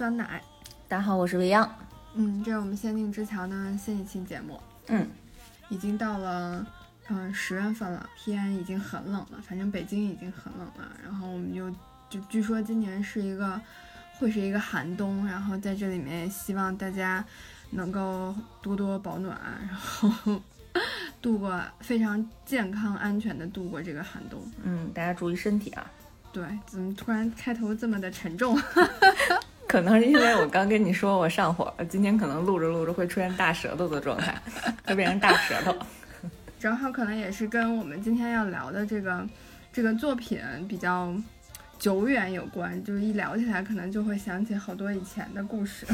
酸奶。大家好，我是未央。嗯，这是我们限定之桥的新一期节目。嗯，已经到了嗯十月份了，天已经很冷了，反正北京已经很冷了。然后我们就就据说今年是一个会是一个寒冬，然后在这里面也希望大家能够多多保暖，然后 度过非常健康安全的度过这个寒冬。嗯，大家注意身体啊。对，怎么突然开头这么的沉重？可能是因为我刚跟你说我上火，今天可能录着录着会出现大舌头的状态，会变成大舌头。正好可能也是跟我们今天要聊的这个这个作品比较久远有关，就是一聊起来可能就会想起好多以前的故事。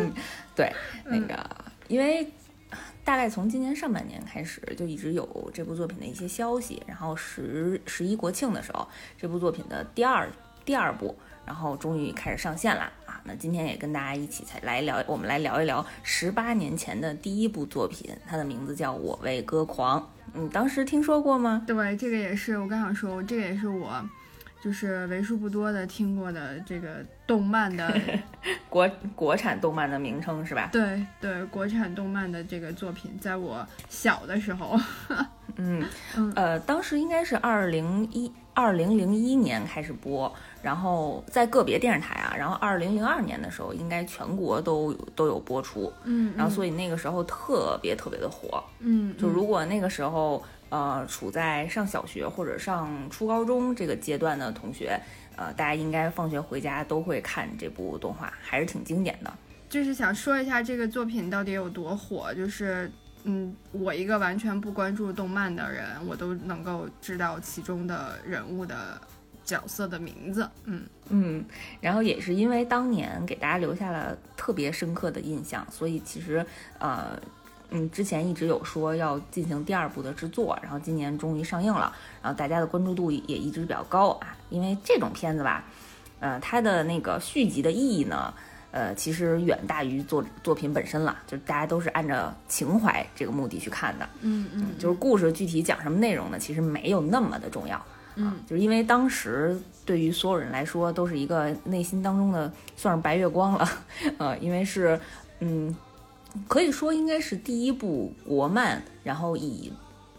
对，那个因为大概从今年上半年开始就一直有这部作品的一些消息，然后十十一国庆的时候，这部作品的第二第二部，然后终于开始上线了啊！那今天也跟大家一起才来聊，我们来聊一聊十八年前的第一部作品，它的名字叫《我为歌狂》。嗯，当时听说过吗？对，这个也是我刚想说，这个也是我就是为数不多的听过的这个动漫的 国国产动漫的名称是吧？对对，国产动漫的这个作品，在我小的时候，嗯呃，当时应该是二零一二零零一年开始播，然后在个别电视台啊，然后二零零二年的时候，应该全国都都有播出，嗯，然后所以那个时候特别特别的火，嗯，就如果那个时候呃处在上小学或者上初高中这个阶段的同学，呃，大家应该放学回家都会看这部动画，还是挺经典的。就是想说一下这个作品到底有多火，就是嗯，我一个完全不关注动漫的人，我都能够知道其中的人物的角色的名字，嗯嗯，然后也是因为当年给大家留下了特别深刻的印象，所以其实呃嗯之前一直有说要进行第二部的制作，然后今年终于上映了，然后大家的关注度也一直比较高啊，因为这种片子吧，呃它的那个续集的意义呢。呃，其实远大于作作品本身了，就是大家都是按照情怀这个目的去看的，嗯嗯，就是故事具体讲什么内容呢？其实没有那么的重要，嗯，就是因为当时对于所有人来说都是一个内心当中的算是白月光了，呃，因为是嗯，可以说应该是第一部国漫，然后以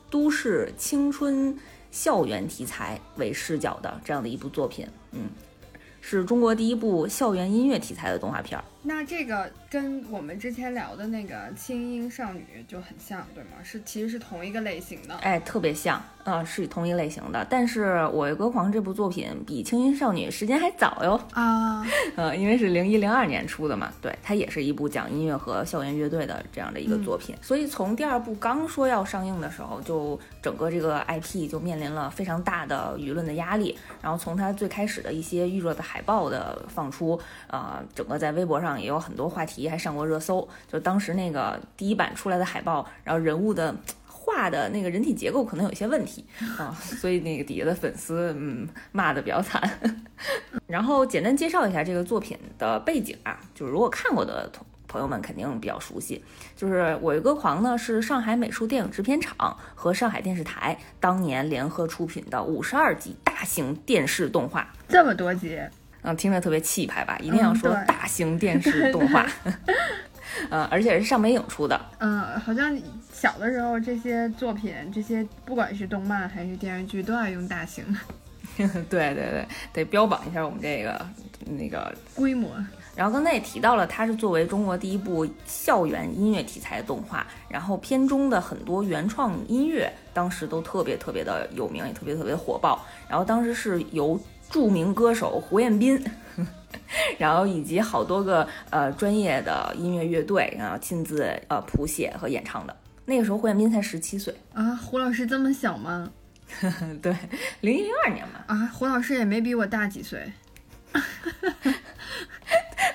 都市青春校园题材为视角的这样的一部作品，嗯，是中国第一部校园音乐题材的动画片儿。那这个跟我们之前聊的那个轻音少女就很像，对吗？是其实是同一个类型的。哎，特别像，呃，是同一类型的。但是《我为歌狂》这部作品比《轻音少女》时间还早哟，啊，呃，因为是零一零二年出的嘛，对，它也是一部讲音乐和校园乐队的这样的一个作品。所以从第二部刚说要上映的时候，就整个这个 IP 就面临了非常大的舆论的压力。然后从它最开始的一些预热的海报的放出，呃，整个在微博上也有很多话题，还上过热搜。就当时那个第一版出来的海报，然后人物的画的那个人体结构可能有些问题啊，所以那个底下的粉丝嗯骂的比较惨。然后简单介绍一下这个作品的背景啊，就是如果看过的同朋友们肯定比较熟悉，就是《我一个狂》呢是上海美术电影制片厂和上海电视台当年联合出品的五十二集大型电视动画。这么多集，嗯，听着特别气派吧？一定要说大型电 视动画，呃，而且是上美影出的。嗯，好像小的时候这些作品，这些不管是动漫还是电视剧，都要用大型 对对对，得标榜一下我们这个那个规模。然后刚才也提到了，它是作为中国第一部校园音乐题材的动画，然后片中的很多原创音乐当时都特别特别的有名，也特别特别的火爆。然后当时是由著名歌手胡彦斌，然后以及好多个呃专业的音乐乐队然后亲自呃谱写和演唱的。那个时候胡彦斌才十七岁，啊，胡老师这么小吗？对，零一零二年嘛，啊，胡老师也没比我大几岁。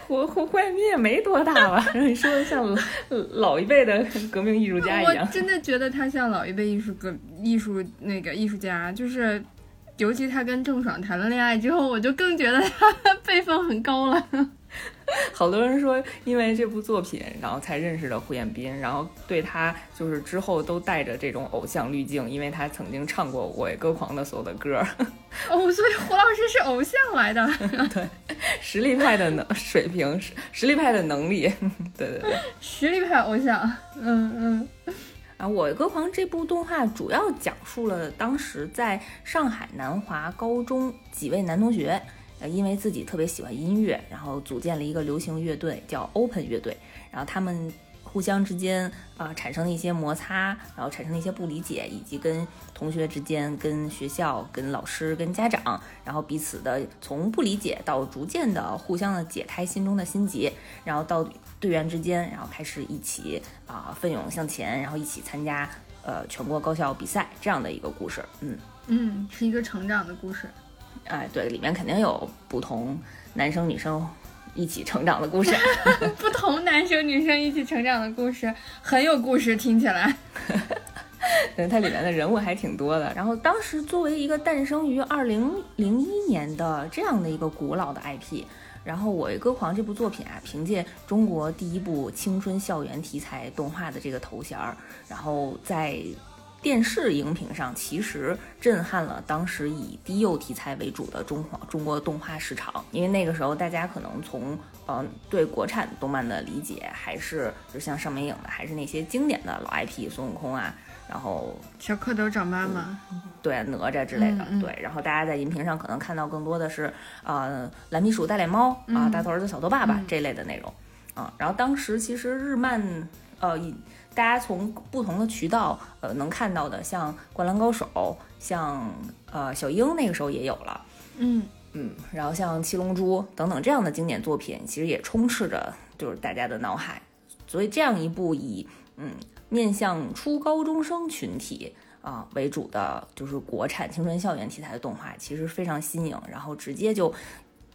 胡胡胡彦斌也没多大吧？让你说的像老老一辈的革命艺术家一样我。真的觉得他像老一辈艺术革艺术那个艺术家，就是尤其他跟郑爽谈了恋爱之后，我就更觉得他辈分很高了。好多人说，因为这部作品，然后才认识的胡彦斌，然后对他就是之后都带着这种偶像滤镜，因为他曾经唱过《我为歌狂》的所有的歌。哦，所以胡老师是偶像来的。对，实力派的能水平，实实力派的能力。对对对，实力派偶像。嗯嗯。《我歌狂》这部动画主要讲述了当时在上海南华高中几位男同学。呃，因为自己特别喜欢音乐，然后组建了一个流行乐队，叫 Open 乐队。然后他们互相之间啊产生了一些摩擦，然后产生了一些不理解，以及跟同学之间、跟学校、跟老师、跟家长，然后彼此的从不理解到逐渐的互相的解开心中的心结，然后到队员之间，然后开始一起啊奋勇向前，然后一起参加呃全国高校比赛这样的一个故事。嗯嗯，是一个成长的故事。哎，对，里面肯定有不同男生女生一起成长的故事，不同男生女生一起成长的故事很有故事，听起来。对，它里面的人物还挺多的。然后当时作为一个诞生于二零零一年的这样的一个古老的 IP，然后《我为歌狂》这部作品啊，凭借中国第一部青春校园题材动画的这个头衔儿，然后在。电视荧屏上其实震撼了当时以低幼题材为主的中华中国动画市场，因为那个时候大家可能从嗯对国产动漫的理解还是就像上美影的，还是那些经典的老 IP 孙悟空啊，然后小蝌蚪找妈妈，对哪吒之类的，对，然后大家在荧屏上可能看到更多的是呃蓝皮鼠、大脸猫啊、大头儿子、小头爸爸这类的内容啊，然后当时其实日漫呃以。大家从不同的渠道，呃，能看到的，像《灌篮高手》，像呃小樱，那个时候也有了，嗯。嗯，然后像《七龙珠》等等这样的经典作品，其实也充斥着就是大家的脑海。所以这样一部以嗯面向初高中生群体啊为主的，就是国产青春校园题材的动画，其实非常新颖，然后直接就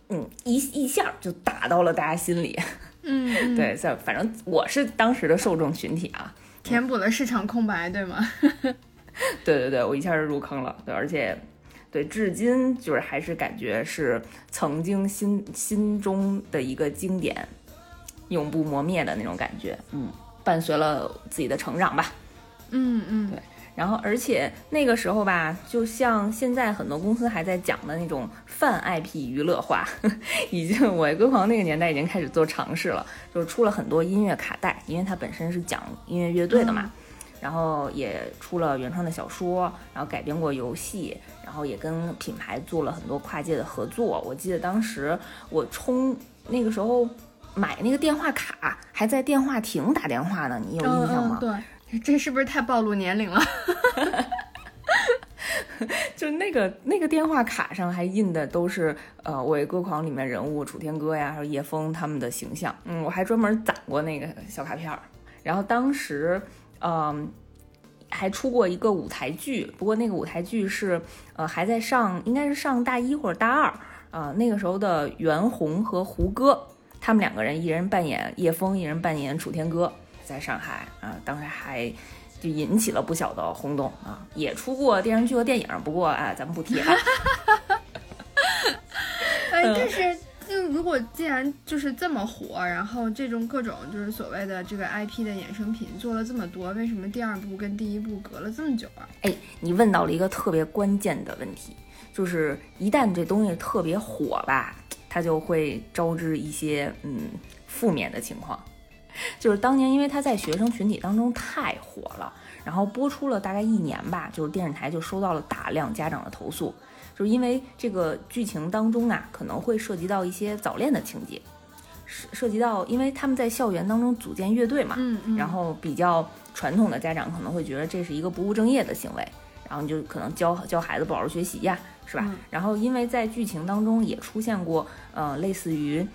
嗯一一下就打到了大家心里。嗯，对，在反正我是当时的受众群体啊，填补了市场空白，对吗？对对对，我一下就入坑了，对，而且对，至今就是还是感觉是曾经心心中的一个经典，永不磨灭的那种感觉，嗯，伴随了自己的成长吧，嗯嗯，对。然后，而且那个时候吧，就像现在很多公司还在讲的那种泛 IP 娱乐化，已经我爱歌狂那个年代已经开始做尝试了，就是出了很多音乐卡带，因为它本身是讲音乐乐队的嘛，然后也出了原创的小说，然后改编过游戏，然后也跟品牌做了很多跨界的合作。我记得当时我冲那个时候买那个电话卡，还在电话亭打电话呢，你有印象吗？对。这是不是太暴露年龄了？就那个那个电话卡上还印的都是呃《我为歌狂》里面人物楚天歌呀，还有叶枫他们的形象。嗯，我还专门攒过那个小卡片儿。然后当时嗯还出过一个舞台剧，不过那个舞台剧是呃还在上，应该是上大一或者大二啊。那个时候的袁弘和胡歌，他们两个人一人扮演叶枫，一人扮演楚天歌。在上海啊，当时还就引起了不小的轰动啊，也出过电视剧和电影，不过啊，咱们不提了。哎，但是就如果既然就是这么火，然后这种各种就是所谓的这个 IP 的衍生品做了这么多，为什么第二部跟第一部隔了这么久啊？哎，你问到了一个特别关键的问题，就是一旦这东西特别火吧，它就会招致一些嗯负面的情况。就是当年，因为他在学生群体当中太火了，然后播出了大概一年吧，就是电视台就收到了大量家长的投诉，就是因为这个剧情当中啊，可能会涉及到一些早恋的情节，涉涉及到，因为他们在校园当中组建乐队嘛，嗯嗯，然后比较传统的家长可能会觉得这是一个不务正业的行为，然后你就可能教教孩子不好好学习呀，是吧？然后因为在剧情当中也出现过，呃，类似于。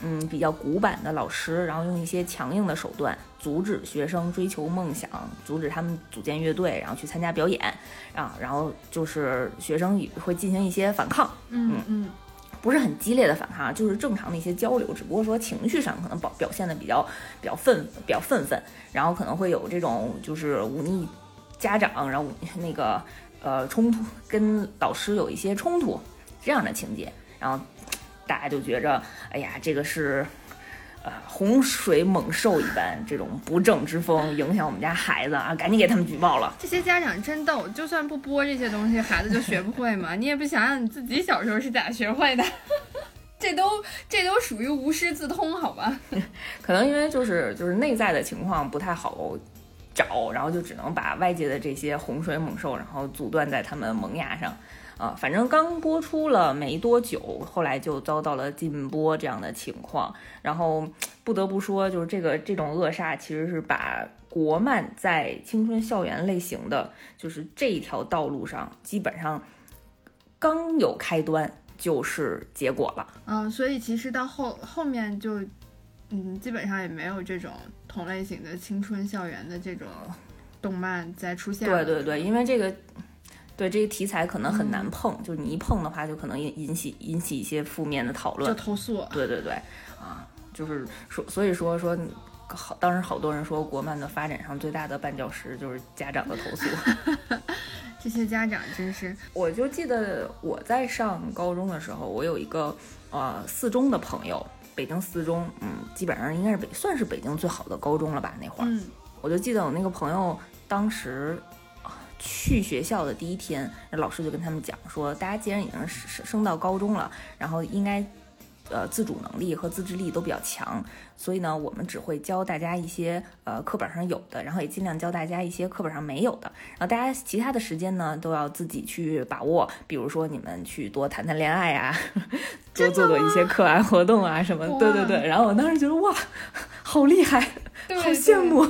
嗯，比较古板的老师，然后用一些强硬的手段阻止学生追求梦想，阻止他们组建乐队，然后去参加表演，啊，然后就是学生会进行一些反抗，嗯嗯，不是很激烈的反抗，就是正常的一些交流，只不过说情绪上可能表表现的比较比较愤比较愤愤，然后可能会有这种就是忤逆家长，然后那个呃冲突跟老师有一些冲突这样的情节，然后。大家就觉着，哎呀，这个是。呃，洪水猛兽一般，这种不正之风影响我们家孩子啊，赶紧给他们举报了。这些家长真逗，就算不播这些东西，孩子就学不会吗？你也不想想你自己小时候是咋学会的？这都这都属于无师自通，好吧？可能因为就是就是内在的情况不太好找，然后就只能把外界的这些洪水猛兽，然后阻断在他们萌芽上。啊，反正刚播出了没多久，后来就遭到了禁播这样的情况。然后不得不说，就是这个这种扼杀，其实是把国漫在青春校园类型的就是这一条道路上，基本上刚有开端就是结果了。嗯，所以其实到后后面就，嗯，基本上也没有这种同类型的青春校园的这种动漫在出现。对对对，因为这个。对这个题材可能很难碰，就是你一碰的话，就可能引引起引起一些负面的讨论，就投诉。对对对，啊，就是说，所以说说好，当时好多人说国漫的发展上最大的绊脚石就是家长的投诉。这些家长真是，我就记得我在上高中的时候，我有一个呃四中的朋友，北京四中，嗯，基本上应该是北算是北京最好的高中了吧？那会儿，我就记得我那个朋友当时。去学校的第一天，那老师就跟他们讲说，大家既然已经升升到高中了，然后应该，呃，自主能力和自制力都比较强，所以呢，我们只会教大家一些呃课本上有的，然后也尽量教大家一些课本上没有的，然后大家其他的时间呢都要自己去把握，比如说你们去多谈谈恋爱呀，多做做一些课外活动啊什么，对对对，然后我当时觉得哇，好厉害，好羡慕。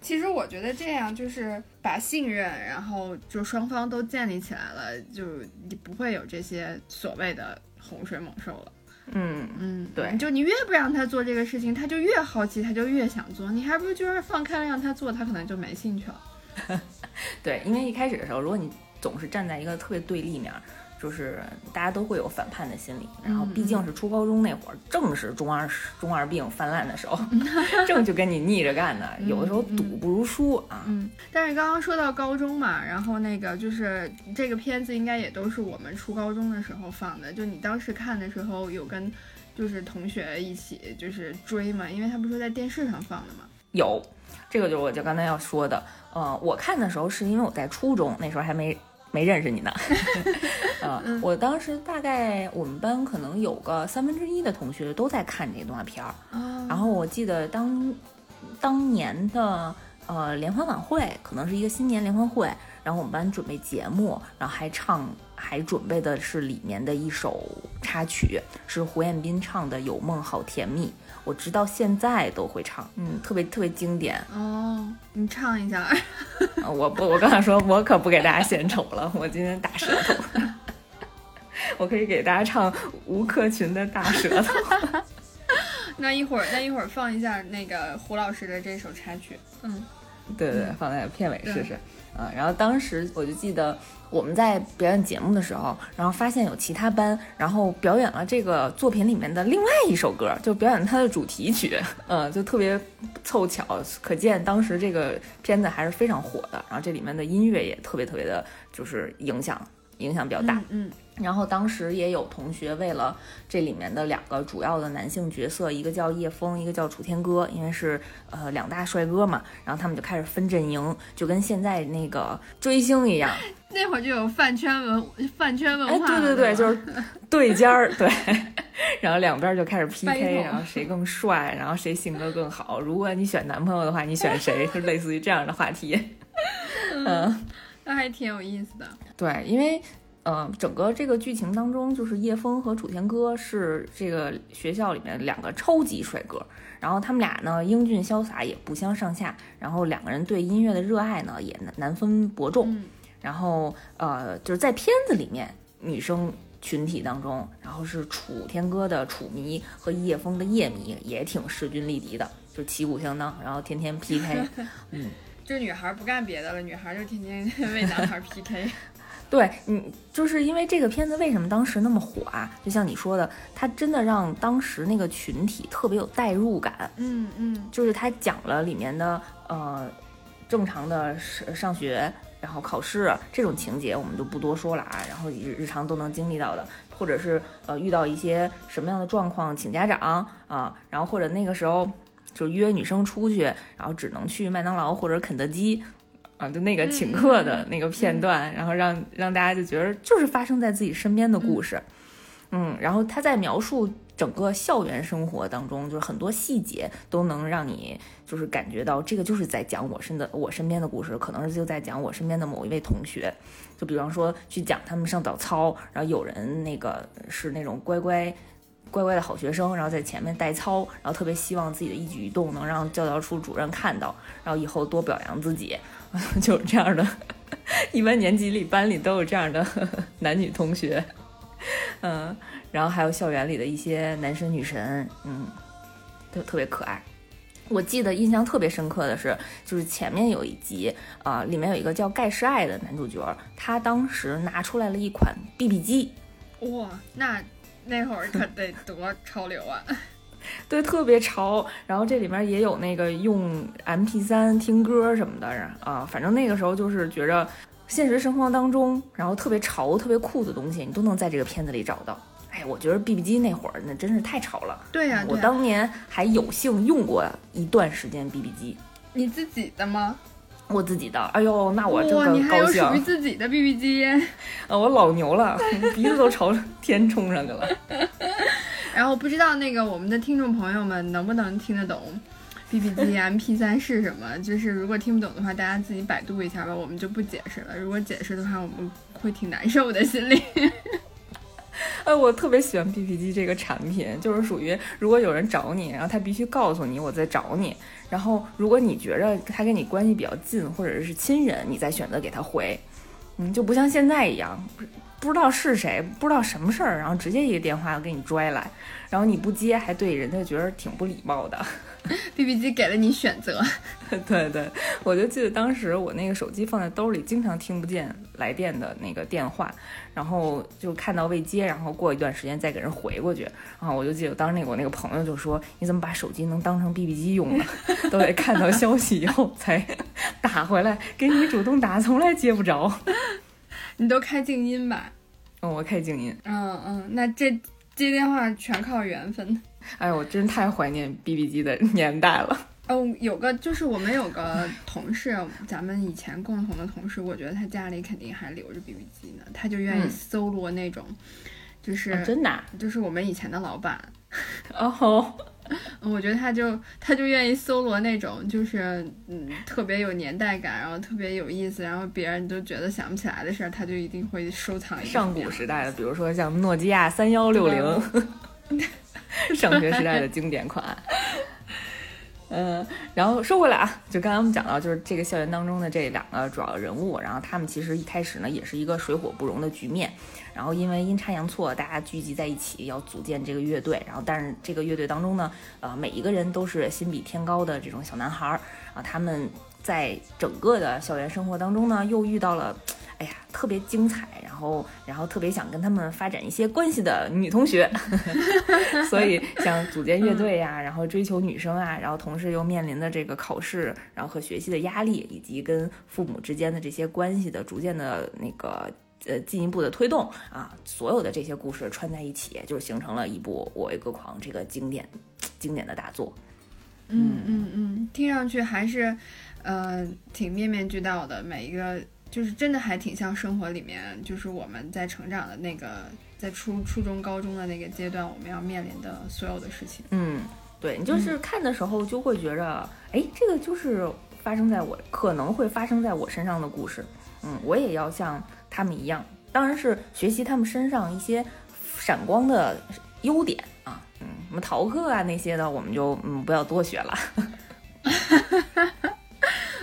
其实我觉得这样就是把信任，然后就双方都建立起来了，就你不会有这些所谓的洪水猛兽了。嗯嗯，对，就你越不让他做这个事情，他就越好奇，他就越想做。你还不如就是放开了让他做，他可能就没兴趣了。对，因为一开始的时候，如果你总是站在一个特别对立面。就是大家都会有反叛的心理，然后毕竟是初高中那会儿，正是中二中二病泛滥的时候，正就跟你逆着干的。有的时候赌不如输啊。嗯，但是刚刚说到高中嘛，然后那个就是这个片子应该也都是我们初高中的时候放的。就你当时看的时候，有跟就是同学一起就是追嘛？因为他不是在电视上放的吗？有，这个就是我就刚才要说的。呃，我看的时候是因为我在初中，那时候还没。没认识你呢，啊，我当时大概我们班可能有个三分之一的同学都在看这个动画片儿，然后我记得当当年的呃联欢晚会，可能是一个新年联欢会，然后我们班准备节目，然后还唱，还准备的是里面的一首插曲，是胡彦斌唱的《有梦好甜蜜》。我直到现在都会唱，嗯，特别特别经典哦。你唱一下。我不，我刚才说，我可不给大家献丑了。我今天大舌头，我可以给大家唱吴克群的大舌头。那一会儿，那一会儿放一下那个胡老师的这首插曲。嗯，对对对，放在片尾试试。啊，然后当时我就记得。我们在表演节目的时候，然后发现有其他班，然后表演了这个作品里面的另外一首歌，就表演它的主题曲，嗯，就特别凑巧，可见当时这个片子还是非常火的。然后这里面的音乐也特别特别的，就是影响影响比较大，嗯。然后当时也有同学为了这里面的两个主要的男性角色，一个叫叶枫，一个叫楚天歌，因为是呃两大帅哥嘛，然后他们就开始分阵营，就跟现在那个追星一样。那会儿就有饭圈文饭圈文化，哎，对对对，就是 对尖儿，对。然后两边就开始 PK，然后谁更帅，然后谁性格更好。如果你选男朋友的话，你选谁？就类似于这样的话题。嗯，那还挺有意思的。对，因为。嗯，整个这个剧情当中，就是叶枫和楚天歌是这个学校里面两个超级帅哥，然后他们俩呢英俊潇洒，也不相上下，然后两个人对音乐的热爱呢也难难分伯仲，然后呃就是在片子里面女生群体当中，然后是楚天歌的楚迷和叶枫的叶迷也挺势均力敌的，就旗鼓相当，然后天天 PK，嗯，就女孩不干别的了，女孩就天天 为男孩 PK。对你，就是因为这个片子为什么当时那么火啊？就像你说的，它真的让当时那个群体特别有代入感。嗯嗯，就是它讲了里面的呃正常的上上学，然后考试这种情节，我们就不多说了啊。然后日日常都能经历到的，或者是呃遇到一些什么样的状况请家长啊，然后或者那个时候就约女生出去，然后只能去麦当劳或者肯德基啊，就那个请客的那个片段，然后让让大家就觉得就是发生在自己身边的故事，嗯，然后他在描述。整个校园生活当中，就是很多细节都能让你就是感觉到这个就是在讲我身的我身边的故事，可能是就在讲我身边的某一位同学。就比方说去讲他们上早操，然后有人那个是那种乖乖乖乖的好学生，然后在前面带操，然后特别希望自己的一举一动能让教导处主任看到，然后以后多表扬自己，就是这样的。一般年级里班里都有这样的 男女同学，嗯。然后还有校园里的一些男神女神，嗯，都特别可爱。我记得印象特别深刻的是，就是前面有一集啊，里面有一个叫盖世爱的男主角，他当时拿出来了一款 BB 机，哇，那那会儿可得多潮流啊！对，特别潮。然后这里面也有那个用 MP3 听歌什么的啊，反正那个时候就是觉着现实生活当中，然后特别潮、特别酷的东西，你都能在这个片子里找到。哎，我觉得 BB 机那会儿那真是太潮了。对呀，我当年还有幸用过一段时间 BB 机。你自己的吗？我自己的。哎呦，那我真的高兴。你还有属于自己的 BB 机？啊，我老牛了，鼻子都朝天冲上去了。然后不知道那个我们的听众朋友们能不能听得懂 B B 机 M P 三是什么？就是如果听不懂的话，大家自己百度一下吧，我们就不解释了。如果解释的话，我们会挺难受的，心里。哎，我特别喜欢 BB 机这个产品，就是属于如果有人找你，然后他必须告诉你我在找你，然后如果你觉着他跟你关系比较近或者是亲人，你再选择给他回，嗯，就不像现在一样，不知道是谁，不知道什么事儿，然后直接一个电话给你拽来，然后你不接，还对人家觉得挺不礼貌的。BB 机给了你选择，对对，我就记得当时我那个手机放在兜里，经常听不见来电的那个电话，然后就看到未接，然后过一段时间再给人回过去，然后我就记得当时那个我那个朋友就说：“你怎么把手机能当成 BB 机用了？都得看到消息以后才 打回来，给你主动打从来接不着。你都开静音吧？嗯，我开静音。嗯嗯，那这接电话全靠缘分。”哎，我真太怀念 BB 机的年代了。哦，有个就是我们有个同事，咱们以前共同的同事，我觉得他家里肯定还留着 BB 机呢。他就愿意搜罗那种，就是真的，就是我们以前的老板。哦，我觉得他就他就愿意搜罗那种，就是嗯特别有年代感，然后特别有意思，然后别人都觉得想不起来的事儿，他就一定会收藏。上古时代的，比如说像诺基亚三幺六零。上学时代的经典款，嗯，然后说回来啊，就刚才我们讲到，就是这个校园当中的这两个主要人物，然后他们其实一开始呢，也是一个水火不容的局面，然后因为阴差阳错，大家聚集在一起要组建这个乐队，然后但是这个乐队当中呢，呃，每一个人都是心比天高的这种小男孩儿啊，他们在整个的校园生活当中呢，又遇到了。哎呀，特别精彩，然后，然后特别想跟他们发展一些关系的女同学，所以像组建乐队呀，然后追求女生啊，然后同时又面临的这个考试，然后和学习的压力，以及跟父母之间的这些关系的逐渐的那个呃进一步的推动啊，所有的这些故事串在一起，就形成了一部《我为歌狂》这个经典经典的大作。嗯嗯嗯，听上去还是呃挺面面俱到的，每一个。就是真的还挺像生活里面，就是我们在成长的那个，在初初中、高中的那个阶段，我们要面临的所有的事情。嗯，对你就是看的时候就会觉着，哎，这个就是发生在我可能会发生在我身上的故事。嗯，我也要像他们一样，当然是学习他们身上一些闪光的优点啊，嗯，什么逃课啊那些的，我们就嗯不要多学了。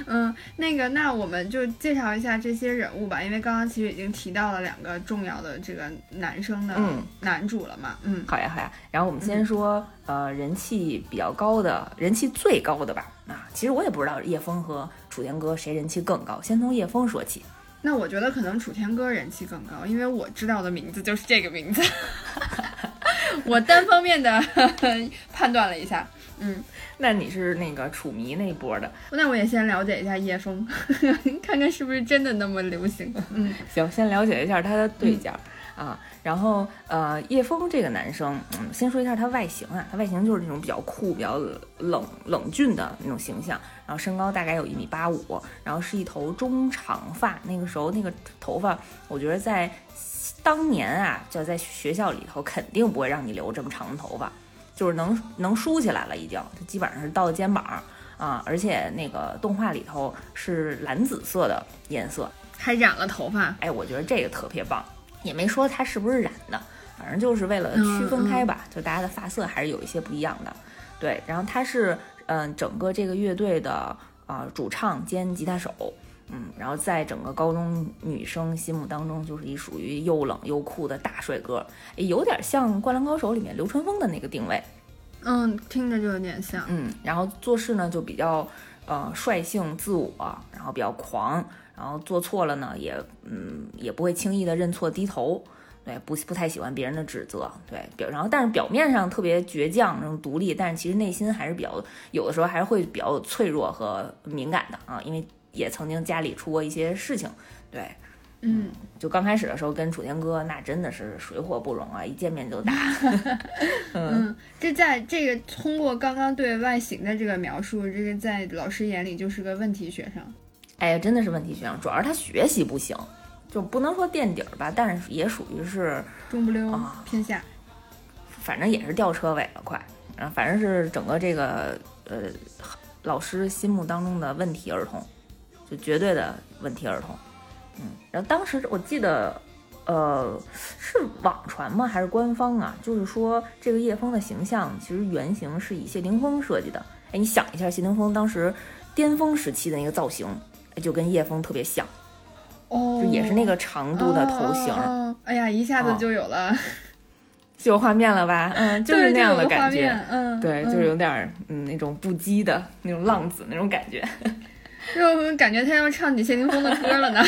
嗯，那个，那我们就介绍一下这些人物吧，因为刚刚其实已经提到了两个重要的这个男生的男主了嘛。嗯，好呀，好呀。然后我们先说，呃，人气比较高的，人气最高的吧。啊，其实我也不知道叶枫和楚天歌谁人气更高，先从叶枫说起。那我觉得可能楚天歌人气更高，因为我知道的名字就是这个名字。我单方面的 判断了一下。嗯，那你是那个楚迷那一波的，那我也先了解一下叶枫，看看是不是真的那么流行。嗯，行，先了解一下他的对家。啊。然后呃，叶枫这个男生，嗯，先说一下他外形啊，他外形就是那种比较酷、比较冷冷峻的那种形象。然后身高大概有一米八五，然后是一头中长发。那个时候那个头发，我觉得在当年啊，就在学校里头肯定不会让你留这么长的头发，就是能能梳起来了已经，它基本上是到肩膀啊，而且那个动画里头是蓝紫色的颜色，还染了头发。哎，我觉得这个特别棒，也没说他是不是染的，反正就是为了区分开吧，就大家的发色还是有一些不一样的。对，然后他是。嗯，整个这个乐队的啊主唱兼吉他手，嗯，然后在整个高中女生心目当中，就是一属于又冷又酷的大帅哥，有点像《灌篮高手》里面流川枫的那个定位。嗯，听着就有点像。嗯，然后做事呢就比较呃率性自我，然后比较狂，然后做错了呢也嗯也不会轻易的认错低头。对，不不太喜欢别人的指责，对表，然后但是表面上特别倔强那种独立，但是其实内心还是比较有的时候还是会比较脆弱和敏感的啊，因为也曾经家里出过一些事情，对，嗯，就刚开始的时候跟楚天哥那真的是水火不容啊，一见面就打，嗯，这在这个通过刚刚对外形的这个描述，这个在老师眼里就是个问题学生，哎呀，真的是问题学生，主要是他学习不行。就不能说垫底儿吧，但是也属于是中不溜偏下，反正也是吊车尾了快，然后反正是整个这个呃老师心目当中的问题儿童，就绝对的问题儿童，嗯，然后当时我记得呃是网传吗还是官方啊？就是说这个叶枫的形象其实原型是以谢霆锋设计的，哎，你想一下谢霆锋当时巅峰时期的那个造型，就跟叶枫特别像。就也是那个长度的头型，哎呀，一下子就有了，就有画面了吧？嗯，就是那样的感觉，嗯，对，就是有点嗯那种不羁的那种浪子那种感觉，就感觉他要唱起谢霆锋的歌了呢。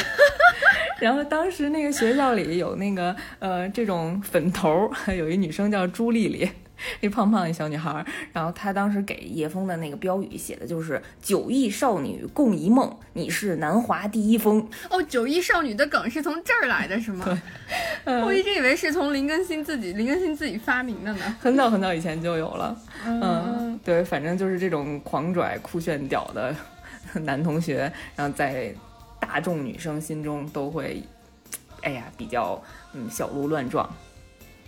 然后当时那个学校里有那个呃这种粉头，有一女生叫朱丽丽。一胖胖的小女孩，然后她当时给叶枫的那个标语写的就是“九亿少女共一梦，你是南华第一峰”。哦，九亿少女的梗是从这儿来的是吗？对，我一直以为是从林更新自己林更新自己发明的呢。很早很早以前就有了。嗯，对，反正就是这种狂拽酷炫屌的 男同学，然后在大众女生心中都会，哎呀，比较嗯小鹿乱撞。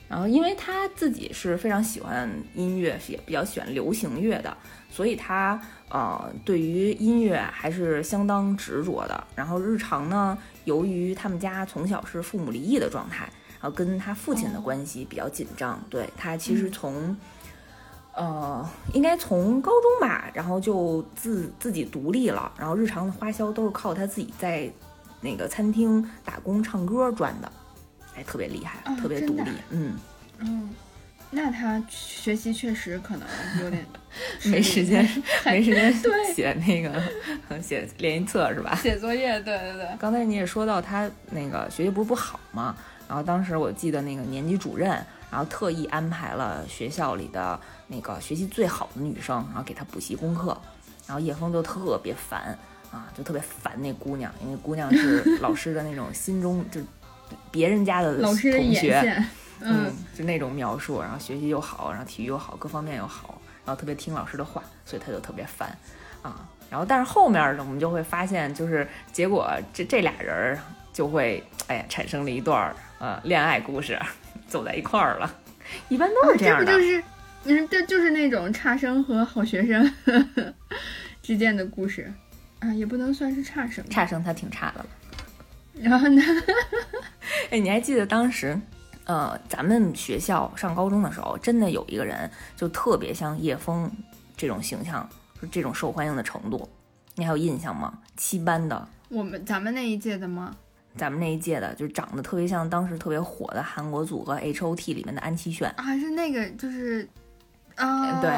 然后，因为他自己是非常喜欢音乐，也比较喜欢流行乐的，所以他呃对于音乐还是相当执着的。然后日常呢，由于他们家从小是父母离异的状态，然后跟他父亲的关系比较紧张。对他其实从呃应该从高中吧，然后就自自己独立了，然后日常的花销都是靠他自己在那个餐厅打工唱歌赚的。哎，特别厉害，特别独立，嗯嗯，那他学习确实可能有点 没时间，没时间写那个写练习册是吧？写作业，对对对。刚才你也说到他那个学习不是不好嘛？然后当时我记得那个年级主任，然后特意安排了学校里的那个学习最好的女生，然后给他补习功课。然后叶枫就特别烦啊，就特别烦那姑娘，因为姑娘是 老师的那种心中就。别人家的同学，嗯，就那种描述，然后学习又好，然后体育又好，各方面又好，然后特别听老师的话，所以他就特别烦啊。然后，但是后面呢，我们就会发现，就是结果这这俩人就会，哎呀，产生了一段呃恋爱故事，走在一块儿了。一般都是这样的。这不就是，嗯，这就是那种差生和好学生 之间的故事啊，也不能算是差生，差生他挺差的了。然后呢？哎，你还记得当时，呃，咱们学校上高中的时候，真的有一个人就特别像叶枫这种形象，就这种受欢迎的程度，你还有印象吗？七班的，我们咱们那一届的吗？咱们那一届的，就长得特别像当时特别火的韩国组合 H O T 里面的安七炫啊，是那个就是。啊，对，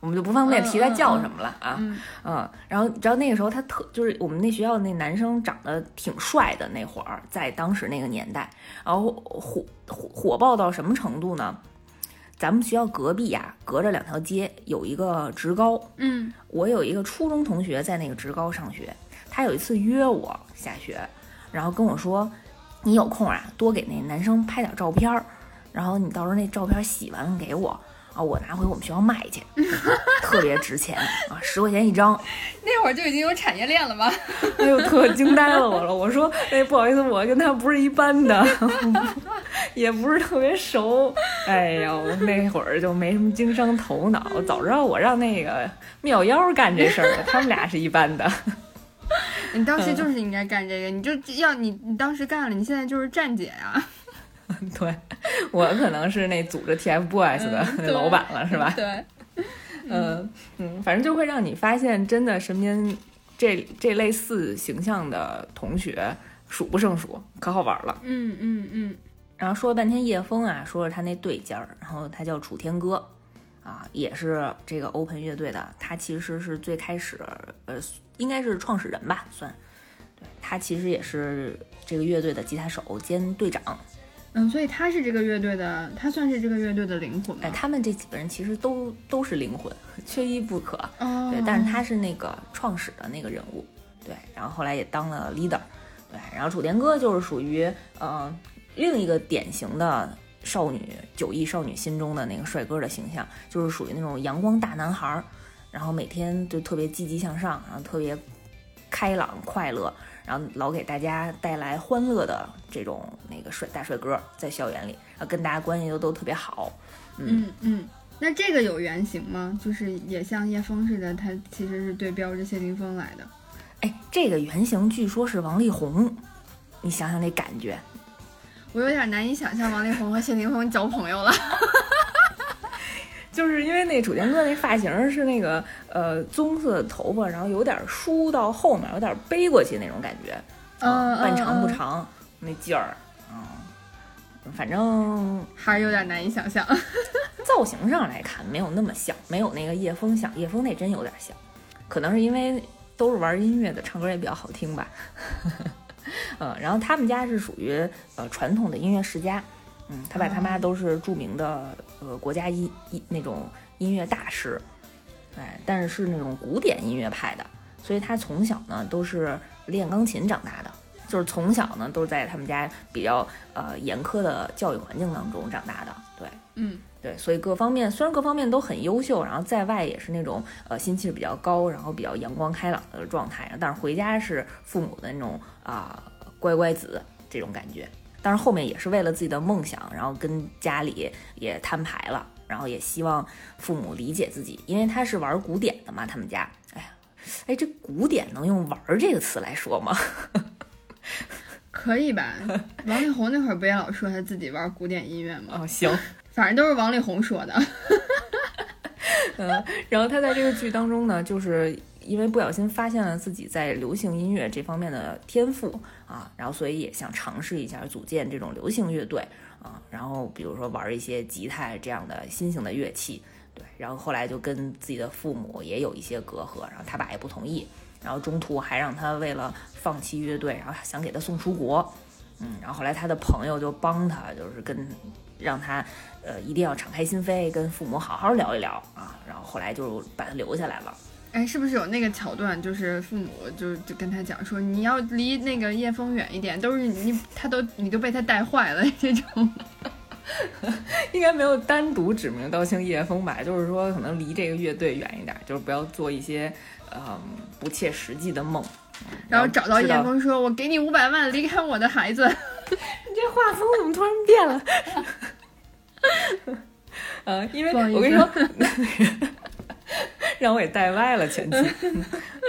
我们就不方便提他叫什么了啊，嗯，然后你知道那个时候他特就是我们那学校那男生长得挺帅的那会儿，在当时那个年代，然后火火火爆到什么程度呢？咱们学校隔壁啊，隔着两条街有一个职高，嗯，我有一个初中同学在那个职高上学，他有一次约我下学，然后跟我说，你有空啊，多给那男生拍点照片儿，然后你到时候那照片洗完了给我。啊，我拿回我们学校卖去，特别值钱啊，十块钱一张。那会儿就已经有产业链了吗？哎呦，特惊呆了我了。我说，哎，不好意思，我跟他不是一般的，也不是特别熟。哎呦，那会儿就没什么经商头脑，早知道我让那个妙妖干这事儿了，他们俩是一般的。你当时就是应该干这个，你就要你你当时干了，你现在就是站姐呀。对，我可能是那组织 TFBOYS 的那老板了，是吧？对，嗯嗯，反正就会让你发现，真的身边这这类似形象的同学数不胜数，可好玩了。嗯嗯嗯。然后说了半天叶枫啊，说了他那对尖儿，然后他叫楚天歌，啊，也是这个 Open 乐队的，他其实是最开始，呃，应该是创始人吧，算。对他其实也是这个乐队的吉他手兼队长。嗯，所以他是这个乐队的，他算是这个乐队的灵魂。哎，他们这几个人其实都都是灵魂，缺一不可。哦，对，但是他是那个创始的那个人物，对，然后后来也当了 leader，对，然后楚天歌就是属于呃另一个典型的少女九亿少女心中的那个帅哥的形象，就是属于那种阳光大男孩，然后每天就特别积极向上，然后特别开朗快乐。然后老给大家带来欢乐的这种那个帅大帅哥，在校园里，然后跟大家关系都都特别好。嗯嗯，那这个有原型吗？就是也像叶枫似的，他其实是对标着谢霆锋来的。哎，这个原型据说是王力宏，你想想那感觉，我有点难以想象王力宏和谢霆锋交朋友了。就是因为那楚天歌那发型是那个呃棕色的头发，然后有点梳到后面，有点背过去那种感觉，嗯，半长不长那劲儿，嗯，反正还是有点难以想象。造型上来看没有那么像，没有那个叶枫像，叶枫那真有点像，可能是因为都是玩音乐的，唱歌也比较好听吧。嗯，然后他们家是属于呃传统的音乐世家。嗯，他爸他妈都是著名的呃国家音音那种音乐大师，哎，但是是那种古典音乐派的，所以他从小呢都是练钢琴长大的，就是从小呢都是在他们家比较呃严苛的教育环境当中长大的，对，嗯，对，所以各方面虽然各方面都很优秀，然后在外也是那种呃心气比较高，然后比较阳光开朗的状态，但是回家是父母的那种啊乖乖子这种感觉。但是后面也是为了自己的梦想，然后跟家里也摊牌了，然后也希望父母理解自己，因为他是玩古典的嘛，他们家，哎呀，哎，这古典能用“玩”这个词来说吗？可以吧？王力宏那会儿不也老说他自己玩古典音乐吗？哦，行，反正都是王力宏说的。嗯，然后他在这个剧当中呢，就是。因为不小心发现了自己在流行音乐这方面的天赋啊，然后所以也想尝试一下组建这种流行乐队啊，然后比如说玩一些吉他这样的新型的乐器，对，然后后来就跟自己的父母也有一些隔阂，然后他爸也不同意，然后中途还让他为了放弃乐队，然后想给他送出国，嗯，然后后来他的朋友就帮他，就是跟让他呃一定要敞开心扉，跟父母好好聊一聊啊，然后后来就把他留下来了。哎，是不是有那个桥段，就是父母就就跟他讲说，你要离那个叶枫远一点，都是你，他都你都被他带坏了这种。应该没有单独指名道姓叶枫吧？就是说，可能离这个乐队远一点，就是不要做一些嗯不切实际的梦。然后找到叶枫说：“我给你五百万，离开我的孩子。”你这画风怎么突然变了？呃，因为我跟你说。让我给带歪了前期，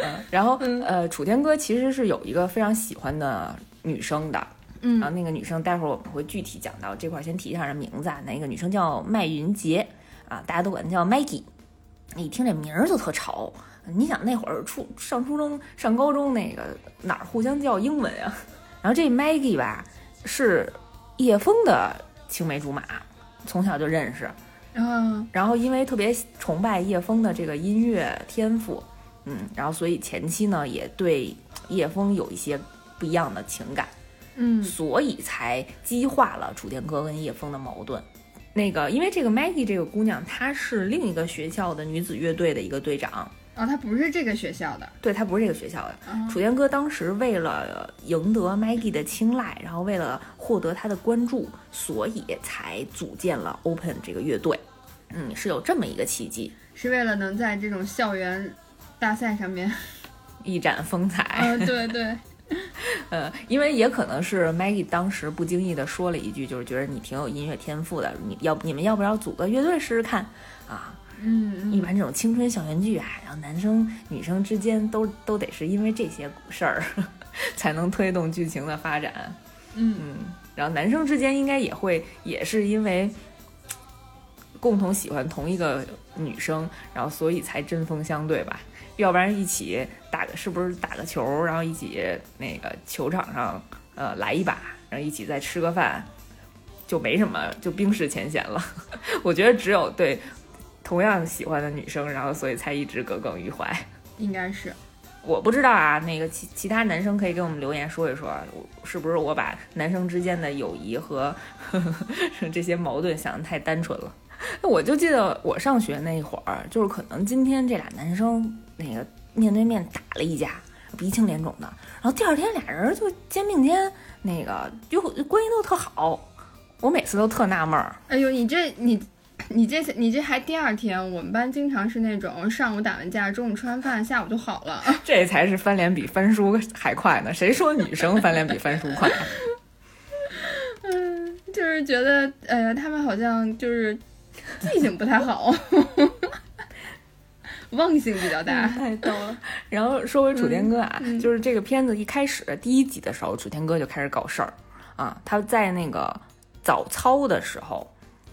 嗯，然后呃，楚天哥其实是有一个非常喜欢的女生的，嗯，然后那个女生待会儿我们会具体讲到这块，先提一下人名字啊，那个女生叫麦云杰啊，大家都管她叫 Maggie，一听这名儿就特潮，你想那会儿初上初中上高中那个哪儿互相叫英文啊？然后这 Maggie 吧是叶枫的青梅竹马，从小就认识。嗯，然后因为特别崇拜叶枫的这个音乐天赋，嗯，然后所以前期呢也对叶枫有一些不一样的情感，嗯，所以才激化了楚天歌跟叶枫的矛盾。那个因为这个 Maggie 这个姑娘，她是另一个学校的女子乐队的一个队长，哦，他不是这个学校的，对他不是这个学校的。哦楚天歌当时为了赢得 Maggie 的青睐，然后为了获得他的关注，所以才组建了 Open 这个乐队。嗯，是有这么一个契机，是为了能在这种校园大赛上面，一展风采。嗯，对对，呃，因为也可能是 Maggie 当时不经意的说了一句，就是觉得你挺有音乐天赋的，你要你们要不要组个乐队试试看啊？嗯嗯，一般这种青春校园剧啊，然后男生女生之间都都得是因为这些事儿 才能推动剧情的发展。嗯嗯，然后男生之间应该也会，也是因为共同喜欢同一个女生，然后所以才针锋相对吧。要不然一起打个是不是打个球，然后一起那个球场上呃来一把，然后一起再吃个饭，就没什么就冰释前嫌了。我觉得只有对同样喜欢的女生，然后所以才一直耿耿于怀。应该是，我不知道啊，那个其其他男生可以给我们留言说一说，我是不是我把男生之间的友谊和呵 呵这些矛盾想的太单纯了？那我就记得我上学那会儿，就是可能今天这俩男生那个面对面打了一架，鼻青脸肿的，然后第二天俩人就肩并肩，那个就关系都特好，我每次都特纳闷儿。哎呦，你这你。你这你这还第二天，我们班经常是那种上午打完架，中午吃完饭，下午就好了。这才是翻脸比翻书还快呢！谁说女生翻脸比翻书快？嗯，就是觉得，哎呀，他们好像就是记性不太好，忘性比较大。太逗了。然后说回楚天哥啊，就是这个片子一开始第一集的时候，楚天哥就开始搞事儿啊。他在那个早操的时候，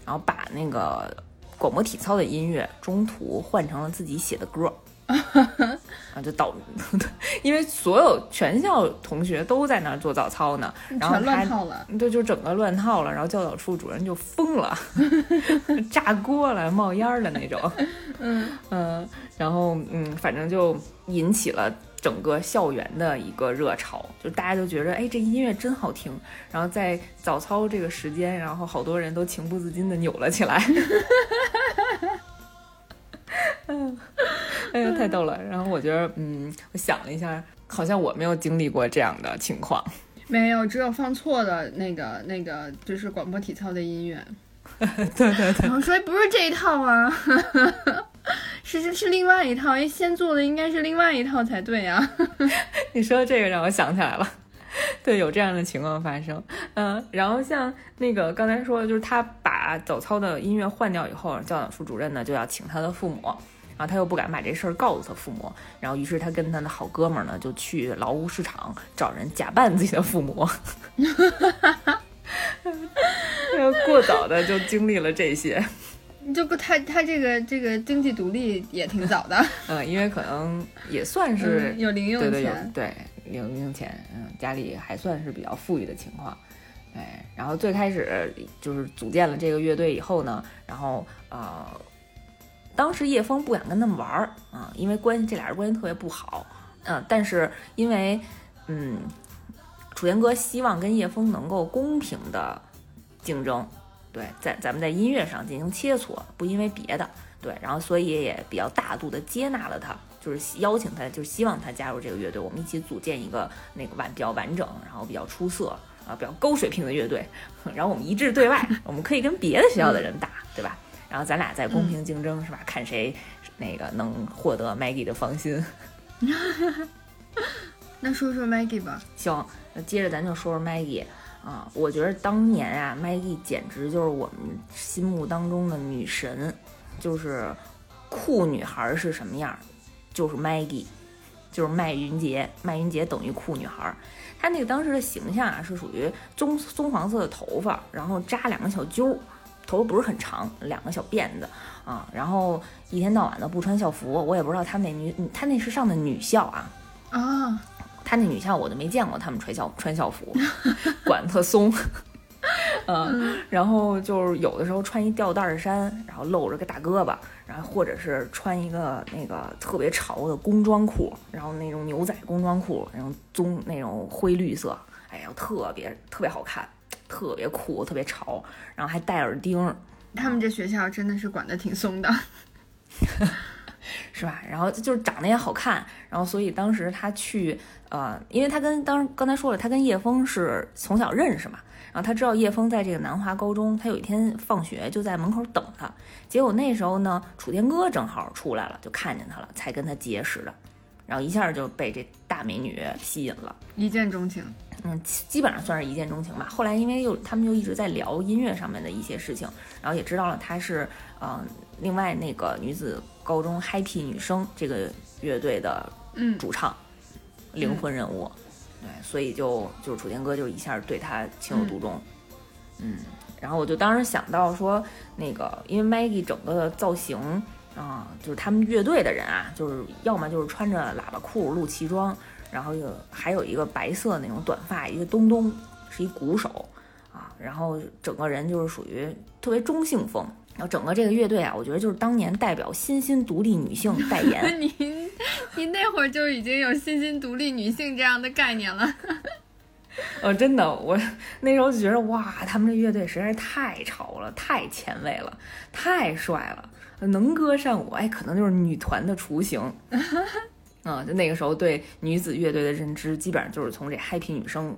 然后把那个广播体操的音乐中途换成了自己写的歌。啊，就导，因为所有全校同学都在那儿做早操呢，然后乱套了。对，就整个乱套了，然后教导处主任就疯了，炸锅了，冒烟儿的那种。嗯嗯，然后嗯，反正就引起了整个校园的一个热潮，就大家都觉得，哎，这音乐真好听。然后在早操这个时间，然后好多人都情不自禁的扭了起来。嗯，哎呀，太逗了。然后我觉得，嗯，我想了一下，好像我没有经历过这样的情况。没有，只有放错的那个那个就是广播体操的音乐。对对对，然后说哎不是这一套啊，是是是另外一套，先做的应该是另外一套才对啊。你说这个让我想起来了，对，有这样的情况发生。嗯，然后像那个刚才说的，就是他把早操的音乐换掉以后，教导处主任呢就要请他的父母，然后他又不敢把这事儿告诉他父母，然后于是他跟他的好哥们儿呢就去劳务市场找人假扮自己的父母。过早的就经历了这些，就不他他这个这个经济独立也挺早的，嗯，因为可能也算是、嗯有零用对对有钱。对零用钱，嗯，家里还算是比较富裕的情况，对。然后最开始就是组建了这个乐队以后呢，然后呃，当时叶枫不想跟他们玩儿啊、因为关系这俩人关系特别不好，嗯、但是因为嗯，楚天哥希望跟叶枫能够公平的竞争，对，在咱们在音乐上进行切磋，不因为别的，对，然后所以也比较大度的接纳了他，就是邀请他，就是希望他加入这个乐队，我们一起组建一个那个完比较完整，然后比较出色啊比较高水平的乐队，然后我们一致对外，我们可以跟别的学校的人打，对吧？然后咱俩再公平竞争，是吧？看谁那个能获得 Maggie 的芳心。那说说 Maggie 吧，行，那接着咱就说说 Maggie 啊，我觉得当年啊，Maggie 简直就是我们心目当中的女神，就是酷女孩是什么样，就是 Maggie，就是麦云杰，麦云杰等于酷女孩。她那个当时的形象啊，是属于棕棕黄色的头发，然后扎两个小揪，头发不是很长，两个小辫子啊，然后一天到晚的不穿校服，我也不知道她那女，她那是上的女校啊，啊，他那女校我就没见过他们穿校穿校服，管特松。嗯，然后就是有的时候穿一吊带儿衫，然后露着个大胳膊，然后或者是穿一个那个特别潮的工装裤，然后那种牛仔工装裤，然后棕那种灰绿色，哎呀，特别特别好看，特别酷，特别潮，然后还戴耳钉儿，他们这学校真的是管得挺松的。是吧？然后就是长得也好看，然后所以当时他去，呃，因为他跟当刚才说了，他跟叶枫是从小认识嘛，然后他知道叶枫在这个南华高中，他有一天放学就在门口等他，结果那时候呢，楚天歌正好出来了，就看见他了，才跟他结识的，然后一下就被这大美女吸引了。一见钟情。嗯，基基本上算是一见钟情吧。后来因为又他们又一直在聊音乐上面的一些事情，然后也知道了他是呃另外那个女子高中 Happy 女生这个乐队的嗯主唱，灵魂人物。对，所以就就是楚天哥就一下对她情有独钟。嗯，然后我就当时想到说，那个因为 Maggie 整个的造型啊、就是他们乐队的人啊，就是要么就是穿着喇叭裤露脐装。然后有还有一个白色那种短发，一个东东是一鼓手啊，然后整个人就是属于特别中性风。然后整个这个乐队啊，我觉得就是当年代表新兴独立女性代言。您您那会儿就已经有新兴独立女性这样的概念了。呃，真的，我那时候就觉得哇，他们这乐队实在是太潮了，太前卫了，太帅了，能歌善舞，哎，可能就是女团的雏形。啊、就那个时候对女子乐队的认知，基本上就是从这 Happy 女生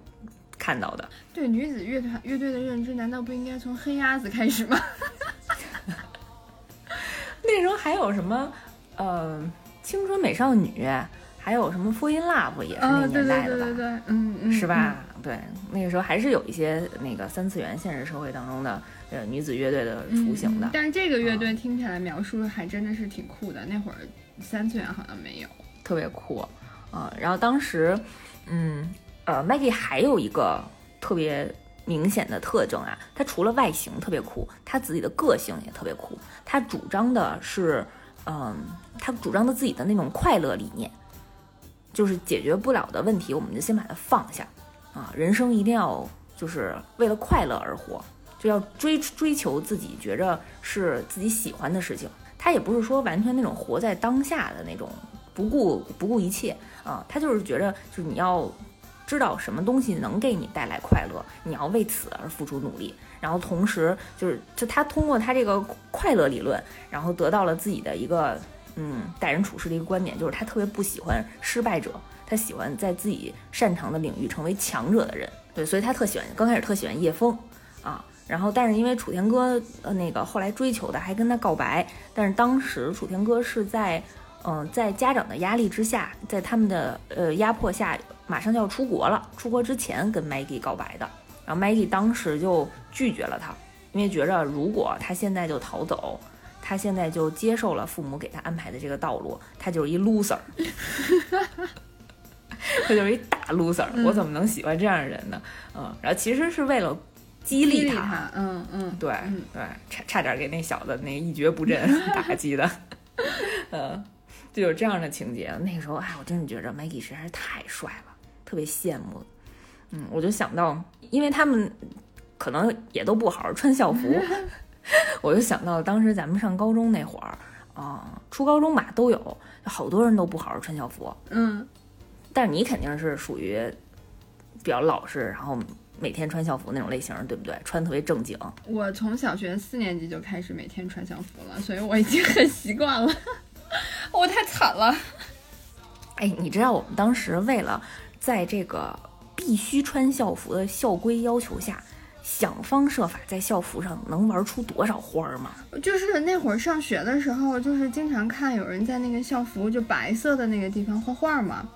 看到的。对女子乐团乐队的认知，难道不应该从黑鸭子开始吗？那时候还有什么，呃，青春美少女，还有什么 Fall in Love 也是那年代的吧？对对对对，嗯嗯，是吧？对，那个时候还是有一些那个三次元现实社会当中的呃女子乐队的嗯？雏形的。嗯但是这个乐队听起来描述还真的是挺酷的，那会儿三次元好像没有。特别酷，啊、然后当时，嗯，呃，Maggie 还有一个特别明显的特征啊，他除了外形特别酷，他自己的个性也特别酷。他主张的是，嗯、他主张的自己的那种快乐理念，就是解决不了的问题，我们就先把它放下，啊，人生一定要就是为了快乐而活，就要追追求自己觉着是自己喜欢的事情。他也不是说完全那种活在当下的那种。不顾不顾一切啊，他就是觉着，就是你要知道什么东西能给你带来快乐，你要为此而付出努力。然后同时就是，就他通过他这个快乐理论，然后得到了自己的一个嗯待人处事的一个观点，就是他特别不喜欢失败者，他喜欢在自己擅长的领域成为强者的人。对，所以他特喜欢，刚开始特喜欢叶枫啊。然后，但是因为楚天歌呃那个后来追求的还跟他告白，但是当时楚天歌是在。嗯，在家长的压力之下，在他们的呃压迫下，马上就要出国了。出国之前跟 Maggie 告白的，然后 Maggie 当时就拒绝了他，因为觉着如果他现在就逃走，他现在就接受了父母给他安排的这个道路，他就是一 loser，他就是一大 loser，、嗯我怎么能喜欢这样的人呢？嗯，然后其实是为了激激励他，嗯嗯，对、嗯对，差差点给那小子那一蹶不振 打击的，嗯，就有这样的情节。那个时候，哎，我真的觉着 Maggie 实在是太帅了，特别羡慕。嗯，我就想到，因为他们可能也都不好好穿校服，我就想到当时咱们上高中那会儿啊、初高中吧都有，好多人都不好好穿校服。嗯，但是你肯定是属于比较老实，然后每天穿校服那种类型，对不对？穿特别正经。我从小学四年级就开始每天穿校服了，所以我已经很习惯了。我太惨了。哎，你知道我们当时为了在这个必须穿校服的校规要求下，想方设法在校服上能玩出多少花儿吗？就是那会儿上学的时候，就是经常看有人在那个校服就白色的那个地方画画嘛。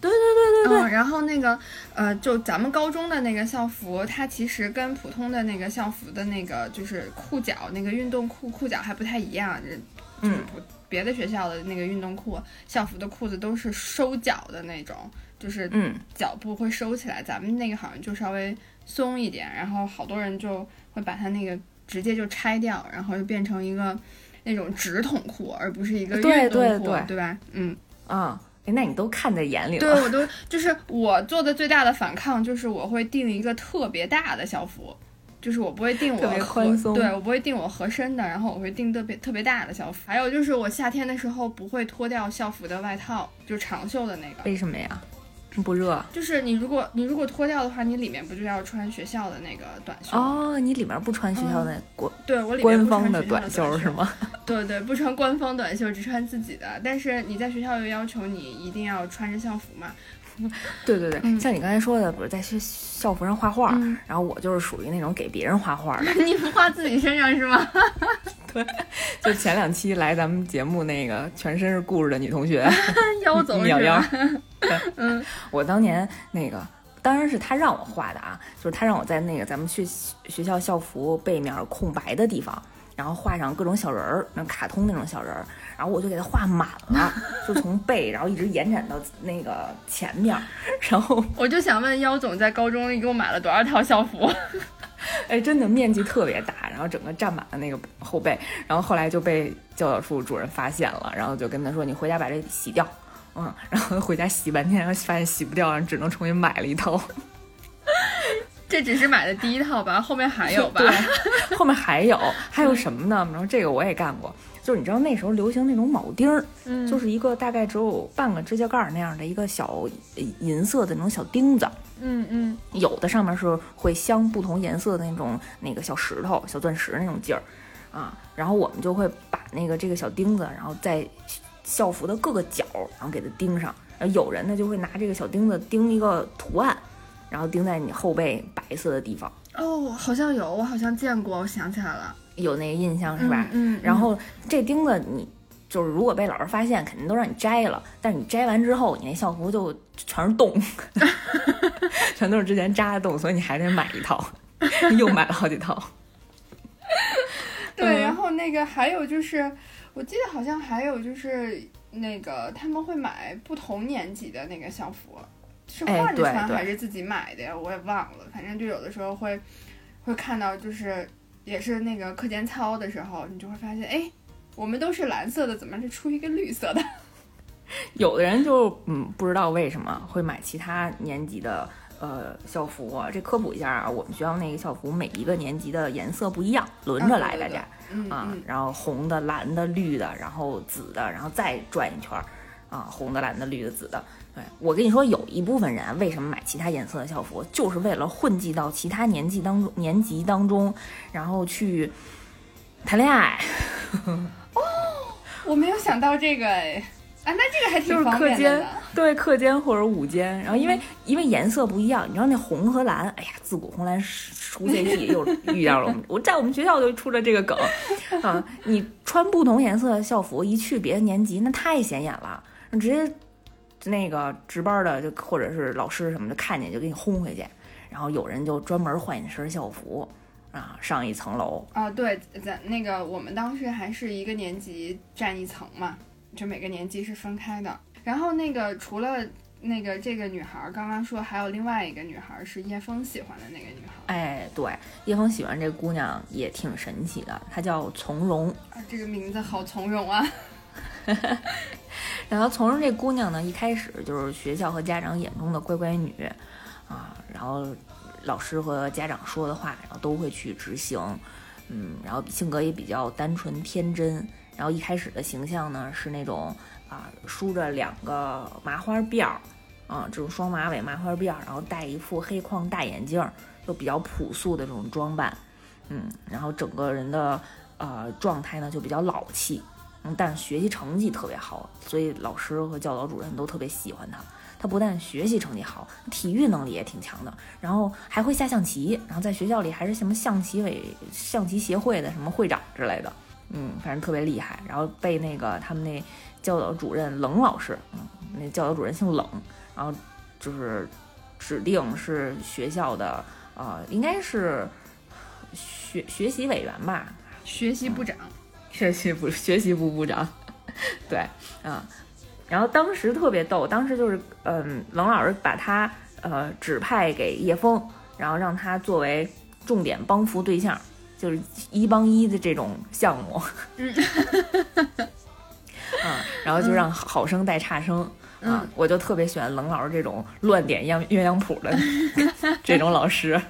对对对对对，嗯，然后那个呃，就咱们高中的那个校服，它其实跟普通的那个校服的那个就是裤脚那个运动裤裤脚还不太一样，就是嗯不别的学校的那个运动裤校服的裤子都是收脚的那种，就是嗯，脚步会收起来，咱们那个好像就稍微松一点，然后好多人就会把它那个直接就拆掉，然后就变成一个那种直筒裤，而不是一个运动裤，对对吧？嗯，啊、哎，那你都看在眼里了对。我都就是我做的最大的反抗就是我会定一个特别大的校服。就是我不会定我特别合宽松对我不会定我合身的，然后我会定特别特别大的校服。还有就是我夏天的时候不会脱掉校服的外套，就长袖的那个。为什么呀？不热就是你如果你如果脱掉的话，你里面不就要穿学校的那个短袖？哦，你里面不穿学校的国、对我里面穿方的学校的袖袖是？吗？对对，不穿官方短袖，只穿自己的。但是你在学校又要求你一定要穿着校服嘛？对对对，嗯像你刚才说的，不是在校校服上画画，嗯然后我就是属于那种给别人画画的。你不画自己身上是吗？就前两期来咱们节目那个全身是故事的女同学，腰走是鸟腰吧？嗯我当年那个当然是他让我画的啊，就是他让我在那个咱们学学校校服背面空白的地方，然后画上各种小人儿，那卡通那种小人儿，然后我就给他画满了，就从背然后一直延展到那个前面，然后我就想问妖总，在高中一共买了多少套校服？哎，真的面积特别大，然后整个占满了那个后背，然后后来就被教导处主任发现了，然后就跟他说：“你回家把这洗掉。”嗯，然后回家洗半天，然后发现洗不掉，然后只能重新买了一套。这只是买的第一套吧，后面还有吧？对，后面还有 还有什么呢？然后这个我也干过，就是你知道那时候流行那种铆钉儿，嗯就是一个大概只有半个指甲盖儿那样的一个小呃银色的那种小钉子，嗯嗯有的上面是会镶不同颜色的那种那个小石头、小钻石那种劲儿啊，然后我们就会把那个这个小钉子，然后在校服的各个角，然后给它钉上。然后有人呢就会拿这个小钉子钉一个图案，然后钉在你后背白色的地方，哦，好像有，我好像见过，我想起来了，有那个印象是吧？嗯，嗯然后这钉子你就是如果被老师发现，肯定都让你摘了。但是你摘完之后，你那校服就全是洞，全都是之前扎的洞，所以你还得买一套，又买了好几套。对，嗯然后那个还有就是，我记得好像还有就是那个他们会买不同年级的那个校服，是哎换着穿还是自己买的呀？我也忘了，反正就有的时候会会看到，就是也是那个课间操的时候，你就会发现，哎，我们都是蓝色的，怎么是出一个绿色的？有的人就嗯不知道为什么会买其他年级的呃校服、这科普一下啊，我们学校那个校服每一个年级的颜色不一样，轮着来，大家。嗯啊嗯，然后红的、蓝的、绿的，然后紫的，然后再转一圈儿，啊，红的、蓝的、绿的、紫的。对我跟你说，有一部分人为什么买其他颜色的校服，就是为了混迹到其他年级当中、年级当中，然后去谈恋爱，我没有想到这个哎，啊，那这个还挺就是方课间。对课间或者午间，然后因为、因为颜色不一样，你知道那红和蓝，哎呀，自古红蓝出 CP 又 遇到了我们，我在我们学校就出了这个梗啊，你穿不同颜色的校服一去别的年级，那太显眼了，直接那个值班的就或者是老师什么的看见就给你轰回去，然后有人就专门换一身校服啊，上一层楼，啊，对，咱那个我们当时还是一个年级占一层嘛，就每个年级是分开的。然后那个除了那个这个女孩儿，刚刚说还有另外一个女孩儿是叶枫喜欢的那个女孩儿哎，对，叶枫喜欢这姑娘也挺神奇的，她叫从容。啊，这个名字好从容啊。然后从容这姑娘呢，一开始就是学校和家长眼中的乖乖女，啊，然后老师和家长说的话，然后都会去执行，嗯，然后性格也比较单纯天真。然后一开始的形象呢是那种啊梳着两个麻花辫儿，啊这种双马尾麻花辫儿，然后戴一副黑框大眼镜儿，就比较朴素的这种装扮，嗯，然后整个人的呃状态呢就比较老气，嗯，但学习成绩特别好，所以老师和教导主任都特别喜欢他。他不但学习成绩好，体育能力也挺强的，然后还会下象棋，然后在学校里还是什么象棋委、象棋协会的什么会长之类的，嗯，反正特别厉害。然后被那个他们那教导主任冷老师，嗯，那教导主任姓冷，然后就是指定是学校的呃，应该是学学习委员吧，学习部长，学习部学习部部长，对，啊、然后当时特别逗，当时就是，嗯，冷老师把他呃指派给叶枫，然后让他作为重点帮扶对象，就是一帮一的这种项目，嗯，啊，然后就让好生带差生。啊，我就特别喜欢冷老师这种乱点鸳鸳鸯谱的 这种老师，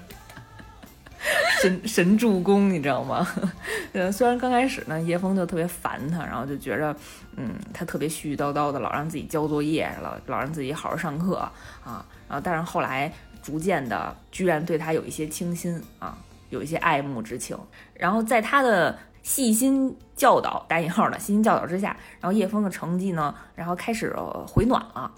神 神助攻，你知道吗？呃，虽然刚开始呢，叶枫就特别烦他，然后就觉着，嗯，他特别絮絮叨叨的，老让自己交作业，老老让自己好好上课啊，然后但是后来逐渐的，居然对他有一些倾心啊，有一些爱慕之情，然后在他的细心教导（打引号的）细心教导之下，然后叶枫的成绩呢，然后开始回暖了。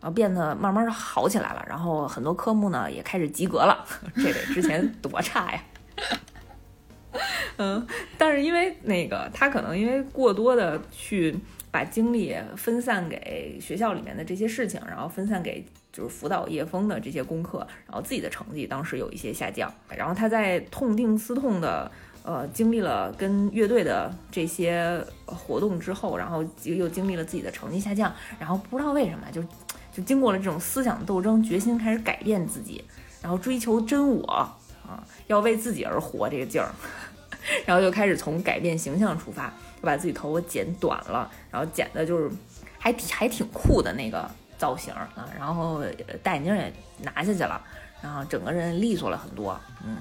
然后变得慢慢的好起来了，然后很多科目呢也开始及格了，这得之前多差呀！嗯，但是因为那个他可能因为过多的去把精力分散给学校里面的这些事情，然后分散给就是辅导叶枫的这些功课，然后自己的成绩当时有一些下降。然后他在痛定思痛的呃经历了跟乐队的这些活动之后，然后又经历了自己的成绩下降，然后不知道为什么就。就经过了这种思想斗争，决心开始改变自己，然后追求真我，要为自己而活这个劲儿，然后就开始从改变形象出发，就把自己头发剪短了，然后剪的就是还还挺酷的那个造型啊，然后戴眼镜也拿下去了，然后整个人利索了很多，嗯，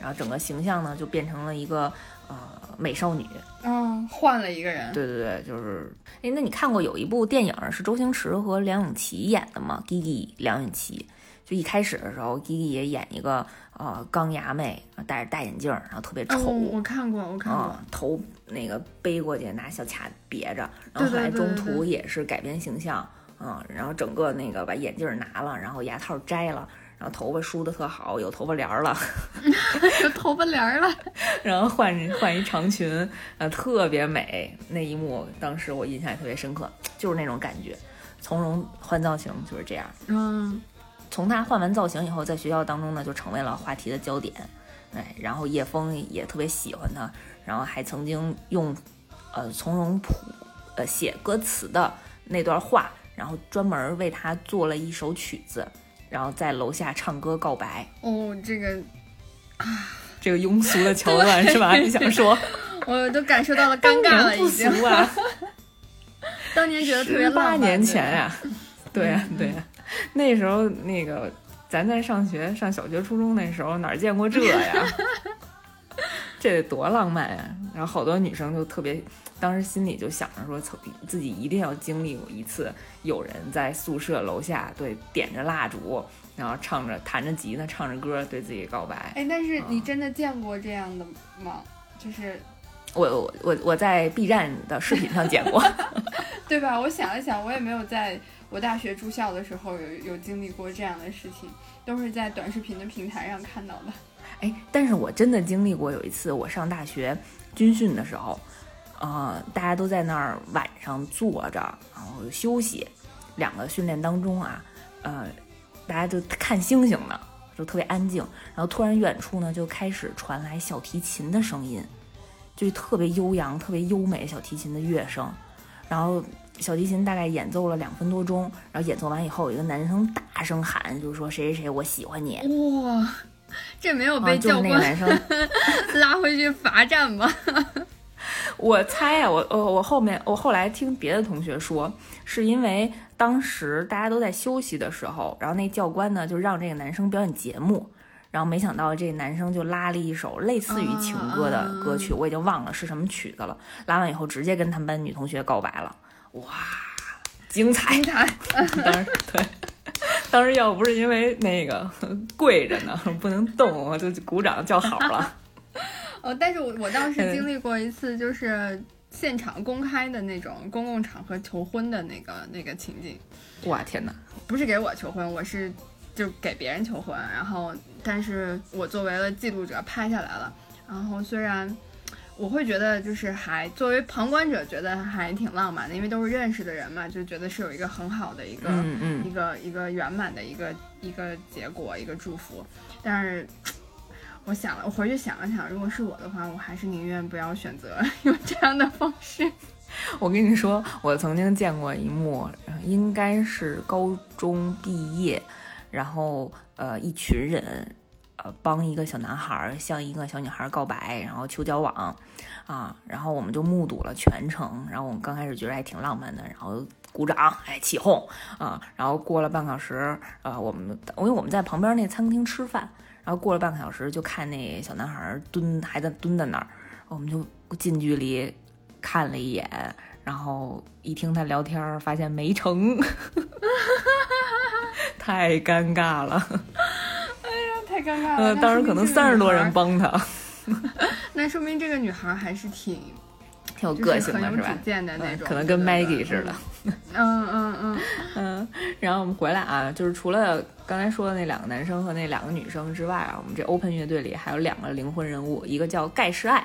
然后整个形象呢就变成了一个呃美少女，嗯，换了一个人，对对对，就是。哎，那你看过有一部电影是周星驰和梁咏琪演的吗？Gigi 梁咏琪，就一开始的时候，Gigi 也演一个呃钢牙妹，戴着大眼镜，然后特别丑。我看过，我看过。头那个背过去，拿小卡别着，然后后来中途也是改变形象，嗯，然后整个那个把眼镜拿了，然后牙套摘了。然后头发梳的特好，有头发帘儿了 有头发帘儿了。然后换换一长裙，呃，特别美。那一幕当时我印象也特别深刻，就是那种感觉，从容换造型就是这样。嗯，从他换完造型以后，在学校当中呢，就成为了话题的焦点。哎，然后叶枫也特别喜欢他，然后还曾经用，呃，从容谱，呃，写歌词的那段话，然后专门为他做了一首曲子。然后在楼下唱歌告白哦，这个啊，这个庸俗的桥段是吧？你想说，我都感受到了尴尬了，已经啊。当年觉得特别浪漫八年前呀，对呀对呀，那时候那个咱在上学上小学初中那时候哪见过这呀？这得多浪漫呀！然后好多女生就特别。当时心里就想着说，曾自己一定要经历过一次，有人在宿舍楼下对点着蜡烛，然后唱着弹着吉他，唱着歌对自己告白。哎，但是你真的见过这样的吗？就是我我我我在 B 站的视频上见过，对吧？我想了想，我也没有在我大学住校的时候有有经历过这样的事情，都是在短视频的平台上看到的。哎，但是我真的经历过有一次，我上大学军训的时候。呃，大家都在那儿晚上坐着，然后休息。两个训练当中啊，呃，大家就看星星呢，就特别安静。然后突然远处呢就开始传来小提琴的声音，就特别悠扬、特别优美小提琴的乐声。然后小提琴大概演奏了两分多钟，然后演奏完以后，有一个男生大声喊，就是说谁谁谁，我喜欢你。哇，这没有被教官 拉回去罚站吗？我猜啊，我我，我后面我后来听别的同学说，是因为当时大家都在休息的时候，然后那教官呢就让这个男生表演节目，然后没想到这男生就拉了一首类似于情歌的歌曲，我已经忘了是什么曲子了。拉完以后直接跟他们班女同学告白了，哇，精彩！精彩！当时对，当时要不是因为那个跪着呢，不能动，我就鼓掌叫好了。哦，但是我我当时经历过一次，就是现场公开的那种公共场合求婚的那个那个情景。哇天哪！不是给我求婚，我是就给别人求婚。然后，但是我作为了记录者拍下来了。然后虽然我会觉得就是还作为旁观者觉得还挺浪漫的，因为都是认识的人嘛，就觉得是有一个很好的一个一个一个圆满的一个一个结果一个祝福。但是。我想了，我回去想了想，如果是我的话，我还是宁愿不要选择 用这样的方式。我跟你说，我曾经见过一幕，应该是高中毕业，然后呃，一群人呃帮一个小男孩向一个小女孩告白，然后求交往啊，然后我们就目睹了全程，然后我们刚开始觉得还挺浪漫的，然后鼓掌，哎，起哄啊，然后过了半小时，呃，我们因为我们在旁边那餐厅吃饭。然后过了半个小时，就看那小男孩蹲还在蹲在那儿，我们就近距离看了一眼，然后一听他聊天，发现没成，太尴尬了。太尴尬了。呃，当时可能三十多人帮他，那说明这个女孩还是挺挺有个性的，是吧？见的那种，嗯可能跟 Maggie 似的。嗯嗯嗯，嗯，然后我们回来啊，就是除了刚才说的那两个男生和那两个女生之外啊，我们这 Open 乐队里还有两个灵魂人物，一个叫盖世爱，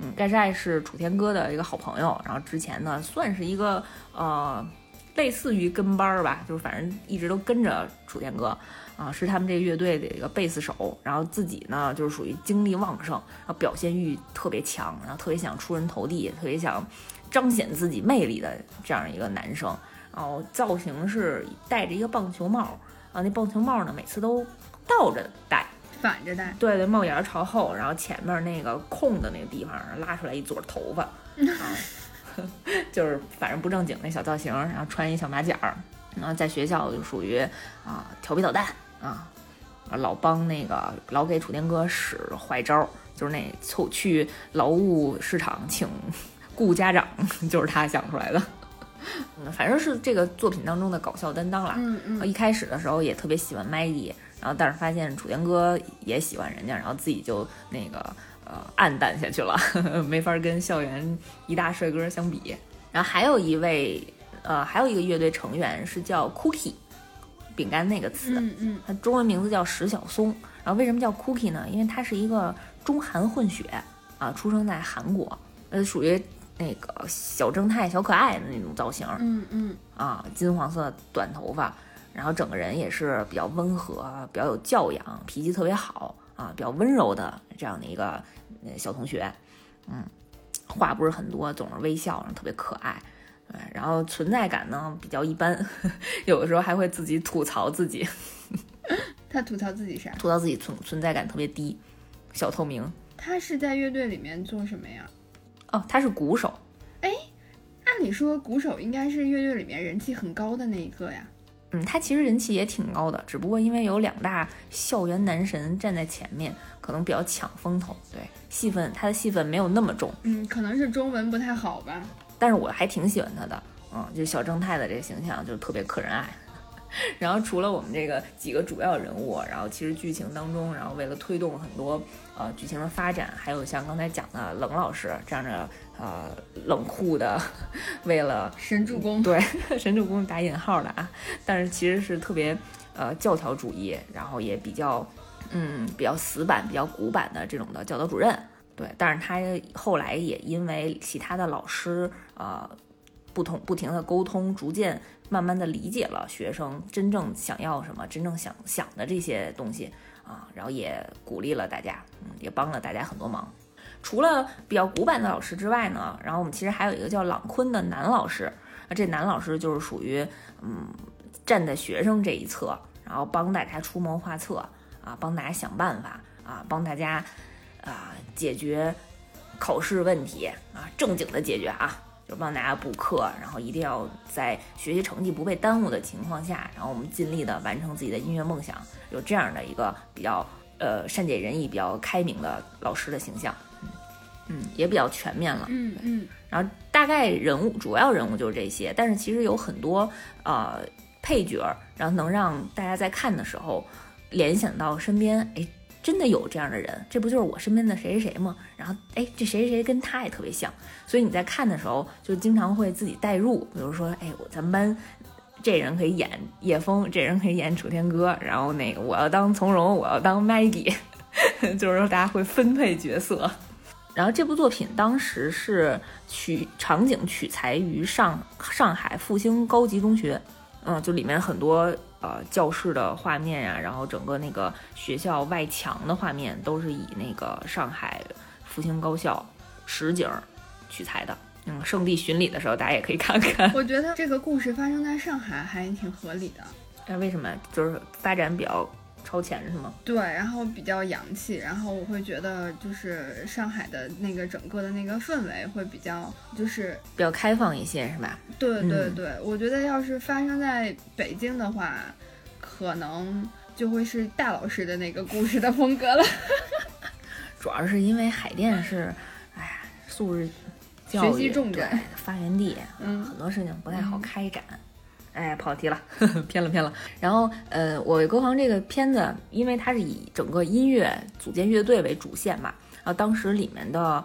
嗯，盖世爱是楚天哥的一个好朋友，然后之前呢算是一个呃类似于跟班儿吧，就是反正一直都跟着楚天歌。啊，是他们这个乐队的一个贝斯手，然后自己呢就是属于精力旺盛，然后表现欲特别强，然后特别想出人头地，特别想彰显自己魅力的这样一个男生。然后造型是戴着一个棒球帽，啊，那棒球帽呢每次都倒着戴，反着戴，对对，帽檐儿朝后，然后前面那个空的那个地方拉出来一撮头发，啊，就是反正不正经那小造型，然后穿一小马甲儿，然后在学校就属于啊调皮捣蛋啊，老帮那个老给楚天哥使坏招儿，就是那凑去劳务市场请 雇家长，就是他想出来的。嗯，反正是这个作品当中的搞笑担当啦。嗯嗯，一开始的时候也特别喜欢 Maggie，然后但是发现楚天哥也喜欢人家，然后自己就那个呃暗淡下去了，没法跟校园一大帅哥相比。然后还有一位呃还有一个乐队成员是叫 Cookie，饼干那个词，嗯嗯它中文名字叫石小松。然后为什么叫 Cookie 呢？因为他是一个中韩混血啊，出生在韩国，呃，属于那个小正太、小可爱的那种造型。嗯嗯啊，金黄色短头发，然后整个人也是比较温和、比较有教养，脾气特别好啊，比较温柔的这样的一个呃小同学，嗯，话不是很多，总是微笑，然后特别可爱。对，然后存在感呢比较一般，有的时候还会自己吐槽自己，他吐槽自己啥？吐槽自己存存在感特别低，小透明。他是在乐队里面做什么呀？哦，他是鼓手，按理说鼓手应该是乐队里面人气很高的那一个呀。嗯，他其实人气也挺高的，只不过因为有两大校园男神站在前面，可能比较抢风头。对，戏份他的戏份没有那么重，嗯，可能是中文不太好吧。但是我还挺喜欢他的。嗯，就是小正太的这个形象就特别可人爱。然后除了我们这个几个主要人物，然后其实剧情当中，然后为了推动很多呃剧情的发展，还有像刚才讲的冷老师这样的呃冷酷的，为了神助攻，对，神助攻打引号的啊，但是其实是特别呃教条主义，然后也比较嗯比较死板、比较古板的这种的教导主任。对，但是他后来也因为其他的老师呃不同不停的沟通，逐渐慢慢的理解了学生真正想要什么，真正想想的这些东西啊，然后也鼓励了大家，嗯，也帮了大家很多忙。除了比较古板的老师之外呢，然后我们其实还有一个叫朗坤的男老师，啊，这男老师就是属于嗯站在学生这一侧，然后帮大家出谋划策啊，帮大家想办法啊，帮大家啊解决考试问题啊，正经的解决啊，就帮大家补课，然后一定要在学习成绩不被耽误的情况下，然后我们尽力的完成自己的音乐梦想，有这样的一个比较呃善解人意、比较开明的老师的形象，嗯嗯，也比较全面了。嗯嗯然后大概人物主要人物就是这些，但是其实有很多呃配角儿，然后能让大家在看的时候联想到身边，哎，真的有这样的人，这不就是我身边的谁谁谁吗？然后哎，这谁谁谁跟他也特别像，所以你在看的时候就经常会自己代入，比如说，哎，我咱们班。这人可以演叶枫，这人可以演楚天歌，然后那个我要当从容，我要当 Maggie，就是说大家会分配角色。然后这部作品当时是取场景取材于上上海复兴高级中学，嗯，就里面很多呃教室的画面呀、然后整个那个学校外墙的画面都是以那个上海复兴高校实景儿取材的。嗯，圣地巡礼的时候大家也可以看看。我觉得这个故事发生在上海还挺合理的。哎，为什么？就是发展比较超前是吗？对，然后比较洋气，然后我会觉得就是上海的那个整个的那个氛围会比较，就是比较开放一些是吧？对对嗯对，我觉得要是发生在北京的话，可能就会是大老师的那个故事的风格了。主要是因为海淀是，哎呀，素质教育学习重镇对发源地，嗯很多事情不太好开展。哎，跑题了，偏了偏了。然后，呃，我为歌房这个片子，因为它是以整个音乐组建乐队为主线嘛，然后当时里面的，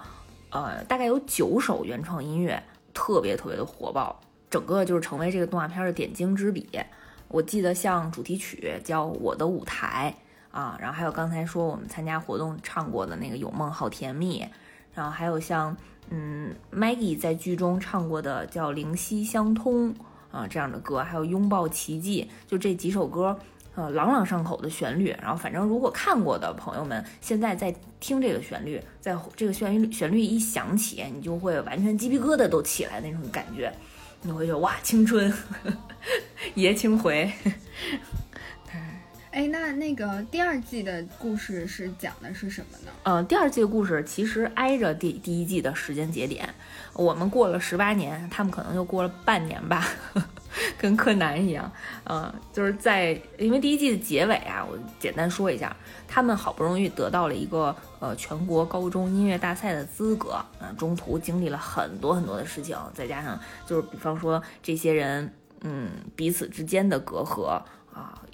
呃，大概有九首原创音乐，特别特别的火爆，整个就是成为这个动画片的点睛之笔。我记得像主题曲叫《我的舞台》啊，然后还有刚才说我们参加活动唱过的那个《有梦好甜蜜》，然后还有像嗯 Maggie 在剧中唱过的叫《灵犀相通》啊这样的歌，还有《拥抱奇迹》，就这几首歌。呃，朗朗上口的旋律，然后反正如果看过的朋友们，现在在听这个旋律，在这个旋律旋律一响起，你就会完全鸡皮疙瘩都起来那种感觉，你会觉得哇，青春，爷青回，哎，那那个第二季的故事是讲的是什么呢？呃，第二季的故事其实挨着第第一季的时间节点，我们过了十八年，他们可能就过了半年吧，跟柯南一样。呃，就是在因为第一季的结尾啊，我简单说一下，他们好不容易得到了一个呃全国高中音乐大赛的资格，啊、中途经历了很多很多的事情，再加上就是比方说这些人，嗯，彼此之间的隔阂。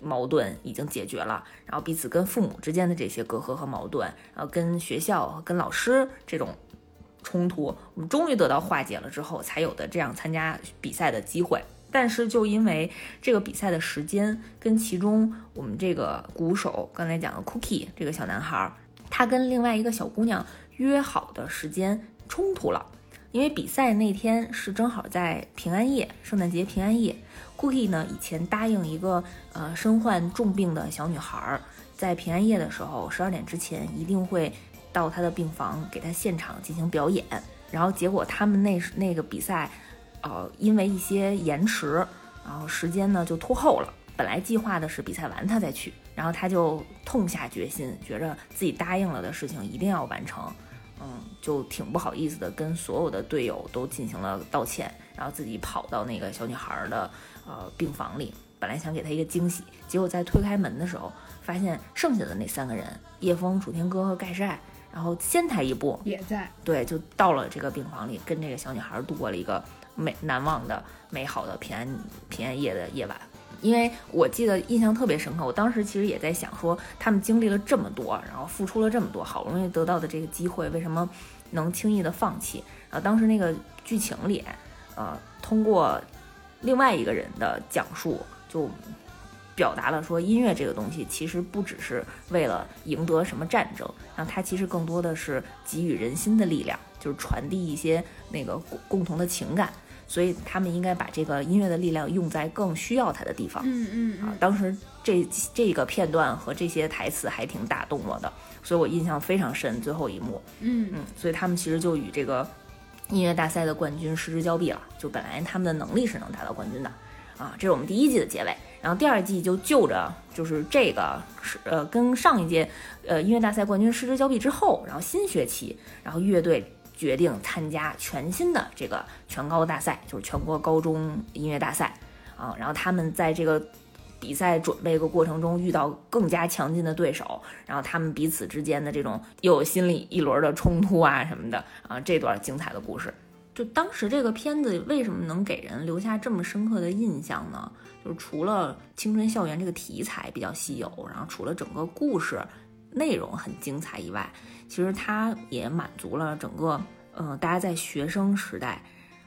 矛盾已经解决了，然后彼此跟父母之间的这些隔阂和矛盾，然后跟学校、跟老师这种冲突，我们终于得到化解了之后，才有的这样参加比赛的机会。但是就因为这个比赛的时间跟其中我们这个鼓手刚才讲的 Cookie 这个小男孩，他跟另外一个小姑娘约好的时间冲突了。因为比赛那天是正好在平安夜，圣诞节平安夜，Cookie 呢以前答应一个呃身患重病的小女孩，在平安夜的时候十二点之前一定会到她的病房给她现场进行表演。然后结果他们那那个比赛，呃，因为一些延迟，然后时间呢就拖后了。本来计划的是比赛完他再去，然后他就痛下决心，觉着自己答应了的事情一定要完成。嗯，就挺不好意思的，跟所有的队友都进行了道歉，然后自己跑到那个小女孩的呃病房里，本来想给他一个惊喜，结果在推开门的时候，发现剩下的那三个人叶枫、楚天歌和盖世爱，然后先他一步，也在，对，就到了这个病房里，跟这个小女孩度过了一个美难忘的、美好的平安平安夜的夜晚。因为我记得印象特别深刻，我当时其实也在想说，他们经历了这么多，然后付出了这么多，好不容易得到的这个机会，为什么能轻易的放弃？然后当时那个剧情里，呃，通过另外一个人的讲述，就表达了说，音乐这个东西其实不只是为了赢得什么战争，然后它其实更多的是给予人心的力量，就是传递一些那个共共同的情感。所以他们应该把这个音乐的力量用在更需要它的地方。嗯嗯啊，当时这这个片段和这些台词还挺打动我的，所以我印象非常深。最后一幕，嗯嗯，所以他们其实就与这个音乐大赛的冠军失之交臂了。就本来他们的能力是能达到冠军的，啊，这是我们第一季的结尾。然后第二季就就着就是这个是呃跟上一届呃音乐大赛冠军失之交臂之后，然后新学期，然后乐队。决定参加全新的这个全高大赛，就是全国高中音乐大赛啊。然后他们在这个比赛准备的过程中遇到更加强劲的对手，然后他们彼此之间的这种又有心理一轮的冲突啊什么的啊，这段精彩的故事。就当时这个片子为什么能给人留下这么深刻的印象呢？就是除了青春校园这个题材比较稀有，然后除了整个故事内容很精彩以外，其实它也满足了整个，呃，大家在学生时代，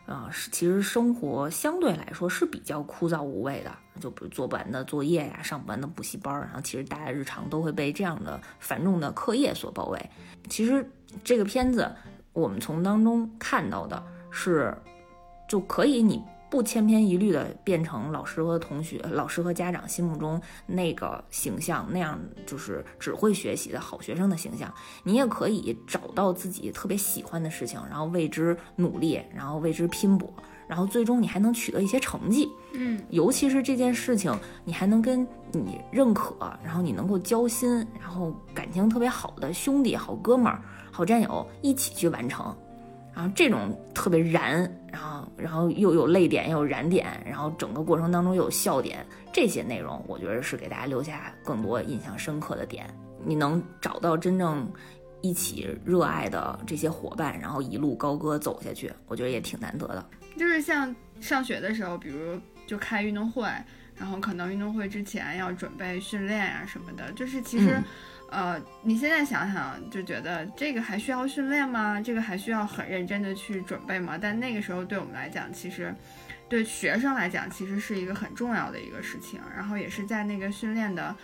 啊、是其实生活相对来说是比较枯燥无味的，就比如做不完的作业呀，上不完的补习班儿，然后其实大家日常都会被这样的繁重的课业所包围。其实这个片子我们从当中看到的是，就可以你不千篇一律的变成老师和同学、老师和家长心目中那个形象，那样就是只会学习的好学生的形象。你也可以找到自己特别喜欢的事情，然后为之努力，然后为之拼搏，然后最终你还能取得一些成绩。嗯尤其是这件事情，你还能跟你认可，然后你能够交心，然后感情特别好的兄弟、好哥们儿、好战友一起去完成，然后这种特别燃，然后然后又有泪点，又有燃点，然后整个过程当中又有笑点，这些内容我觉得是给大家留下更多印象深刻的点。你能找到真正一起热爱的这些伙伴，然后一路高歌走下去，我觉得也挺难得的。就是像上学的时候，比如就开运动会，然后可能运动会之前要准备训练啊什么的，就是其实。嗯呃，你现在想想就觉得这个还需要训练吗？这个还需要很认真的去准备吗？但那个时候对我们来讲，其实对学生来讲，其实是一个很重要的一个事情。然后也是在那个训练的，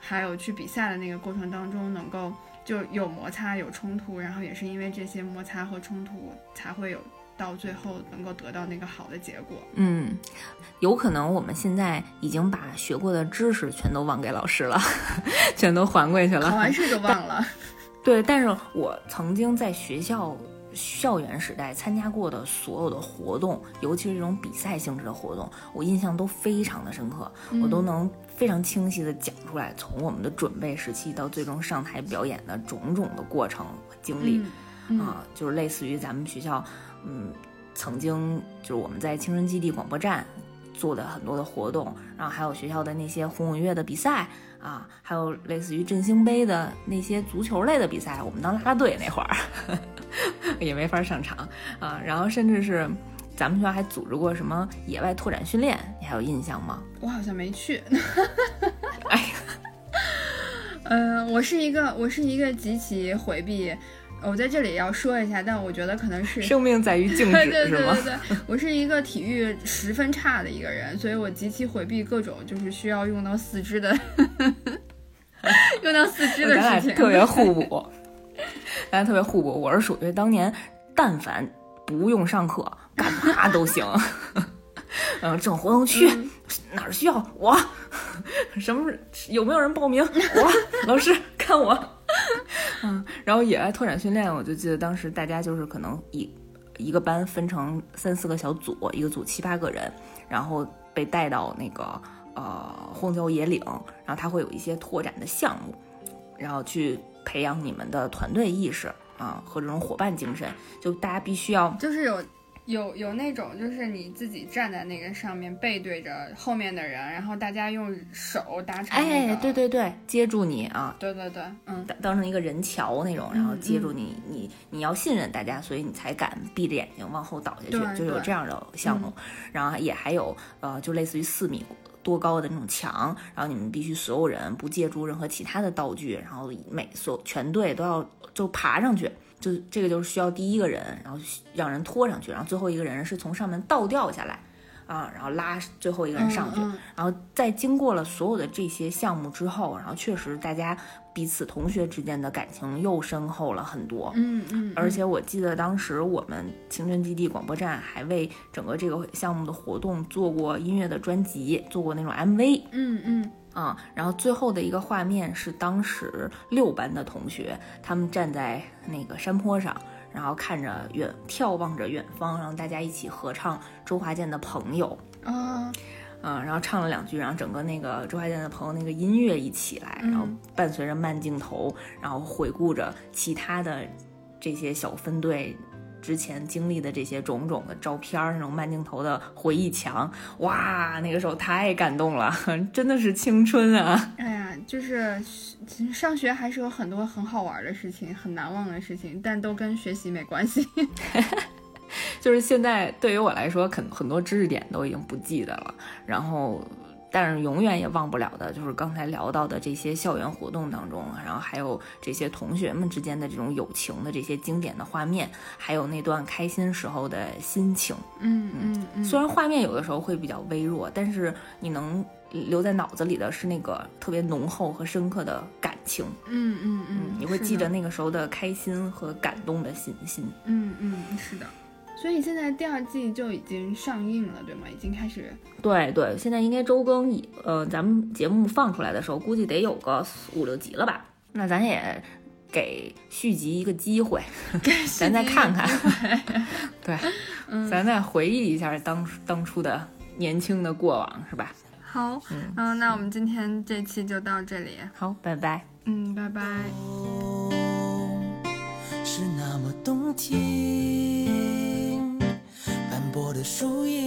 还有去比赛的那个过程当中，能够就有摩擦、有冲突，然后也是因为这些摩擦和冲突，才会有到最后能够得到那个好的结果。嗯，有可能我们现在已经把学过的知识全都忘给老师了，全都还回去了。考完试就忘了。对，但是我曾经在学校校园时代参加过的所有的活动，尤其是这种比赛性质的活动，我印象都非常的深刻，我都能非常清晰的讲出来，从我们的准备时期到最终上台表演的种种的过程和经历。嗯啊，就是类似于咱们学校，嗯，曾经就是我们在青春基地广播站做的很多的活动，然后还有学校的那些红五月的比赛啊，还有类似于振兴杯的那些足球类的比赛，我们当啦啦队那会儿 也没法上场啊，然后甚至是咱们学校还组织过什么野外拓展训练，你还有印象吗？我好像没去。哎呀，嗯、我是一个我是一个极其回避。我在这里要说一下，但我觉得可能是生命在于静止，对对对？对，我是一个体育十分差的一个人，所以我极其回避各种就是需要用到四肢的 用到四肢的事情。特别 互补，咱俩特别互补。我是属于当年但凡不用上课，干嘛都行。嗯，整活动去、哪儿需要我？什么有没有人报名？我老师看我。嗯，然后野外拓展训练，我就记得当时大家就是可能一一个班分成三四个小组，一个组七八个人，然后被带到那个呃荒郊野岭，然后他会有一些拓展的项目，然后去培养你们的团队意识啊和这种伙伴精神，就大家必须要就是有有有那种，就是你自己站在那个上面，背对着后面的人，然后大家用手搭成、那个。哎，对对对，接住你啊，对对对，嗯，当当成一个人桥那种，然后接住你，你你要信任大家，所以你才敢闭着眼睛往后倒下去，就有这样的项目。然后也还有呃，就类似于四米多高的那种墙，然后你们必须所有人不借助任何其他的道具，然后每所全队都要就爬上去。就这个就是需要第一个人，然后让人拖上去，然后最后一个人是从上面倒掉下来，啊，然后拉最后一个人上去，嗯嗯。然后在经过了所有的这些项目之后，然后确实大家彼此同学之间的感情又深厚了很多。嗯嗯，而且我记得当时我们青春基地广播站还为整个这个项目的活动做过音乐的专辑，做过那种 MV 嗯嗯啊、然后最后的一个画面是当时六班的同学，他们站在那个山坡上，然后看着远眺望着远方，然后大家一起合唱周华健的《朋友》。啊，嗯，然后唱了两句，然后整个那个周华健的朋友那个音乐一起来，然后嗯伴随着慢镜头，然后回顾着其他的这些小分队之前经历的这些种种的照片儿，那种慢镜头的回忆墙，哇，那个时候太感动了，真的是青春啊！哎呀，就是其实上学还是有很多很好玩的事情，很难忘的事情，但都跟学习没关系。就是现在对于我来说，很很多知识点都已经不记得了，然后。但是永远也忘不了的，就是刚才聊到的这些校园活动当中，然后还有这些同学们之间的这种友情的这些经典的画面，还有那段开心时候的心情。嗯嗯嗯，虽然画面有的时候会比较微弱，但是你能留在脑子里的是那个特别浓厚和深刻的感情。嗯嗯嗯，你会记着那个时候的开心和感动的心心。嗯嗯，是的。所以现在第二季就已经上映了，对吗？已经开始。对对，现在应该周更。呃，咱们节目放出来的时候，估计得有个五六集了吧？那咱也给续集一个机会，给咱再看看。对，咱再回忆一下当当初的年轻的过往，是吧？好，嗯，那我们今天这期就到这里。好，拜拜。嗯，拜拜。是那么冬天。薄的树影，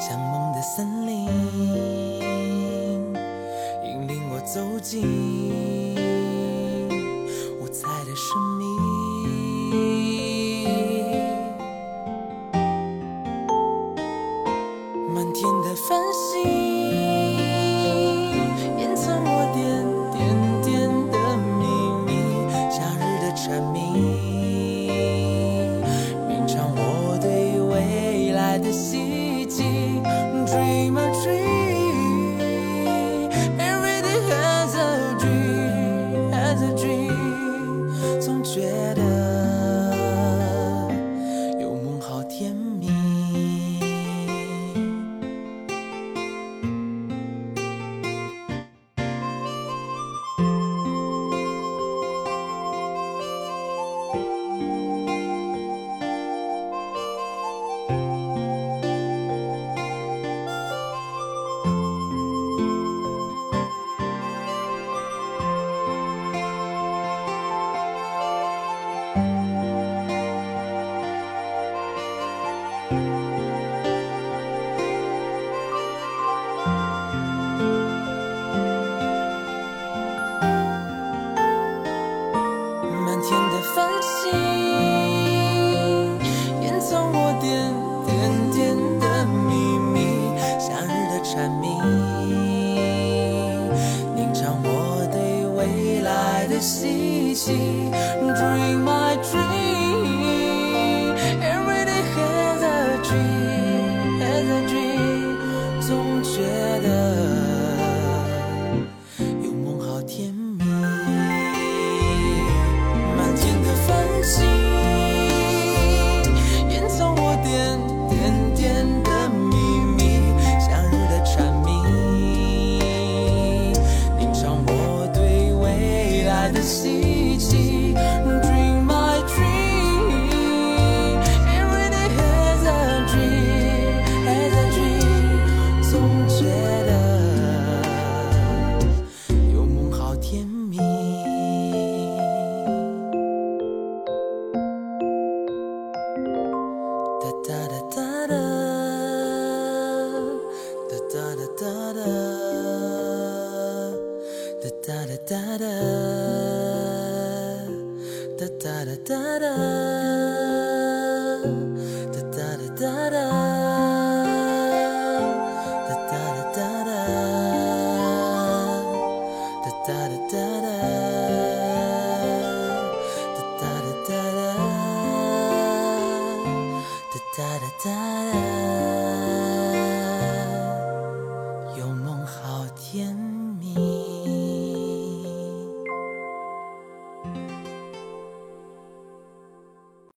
像梦的森林，引领我走进五彩的生命。满天的繁星，掩藏我点点点的秘密。夏日的蝉鸣。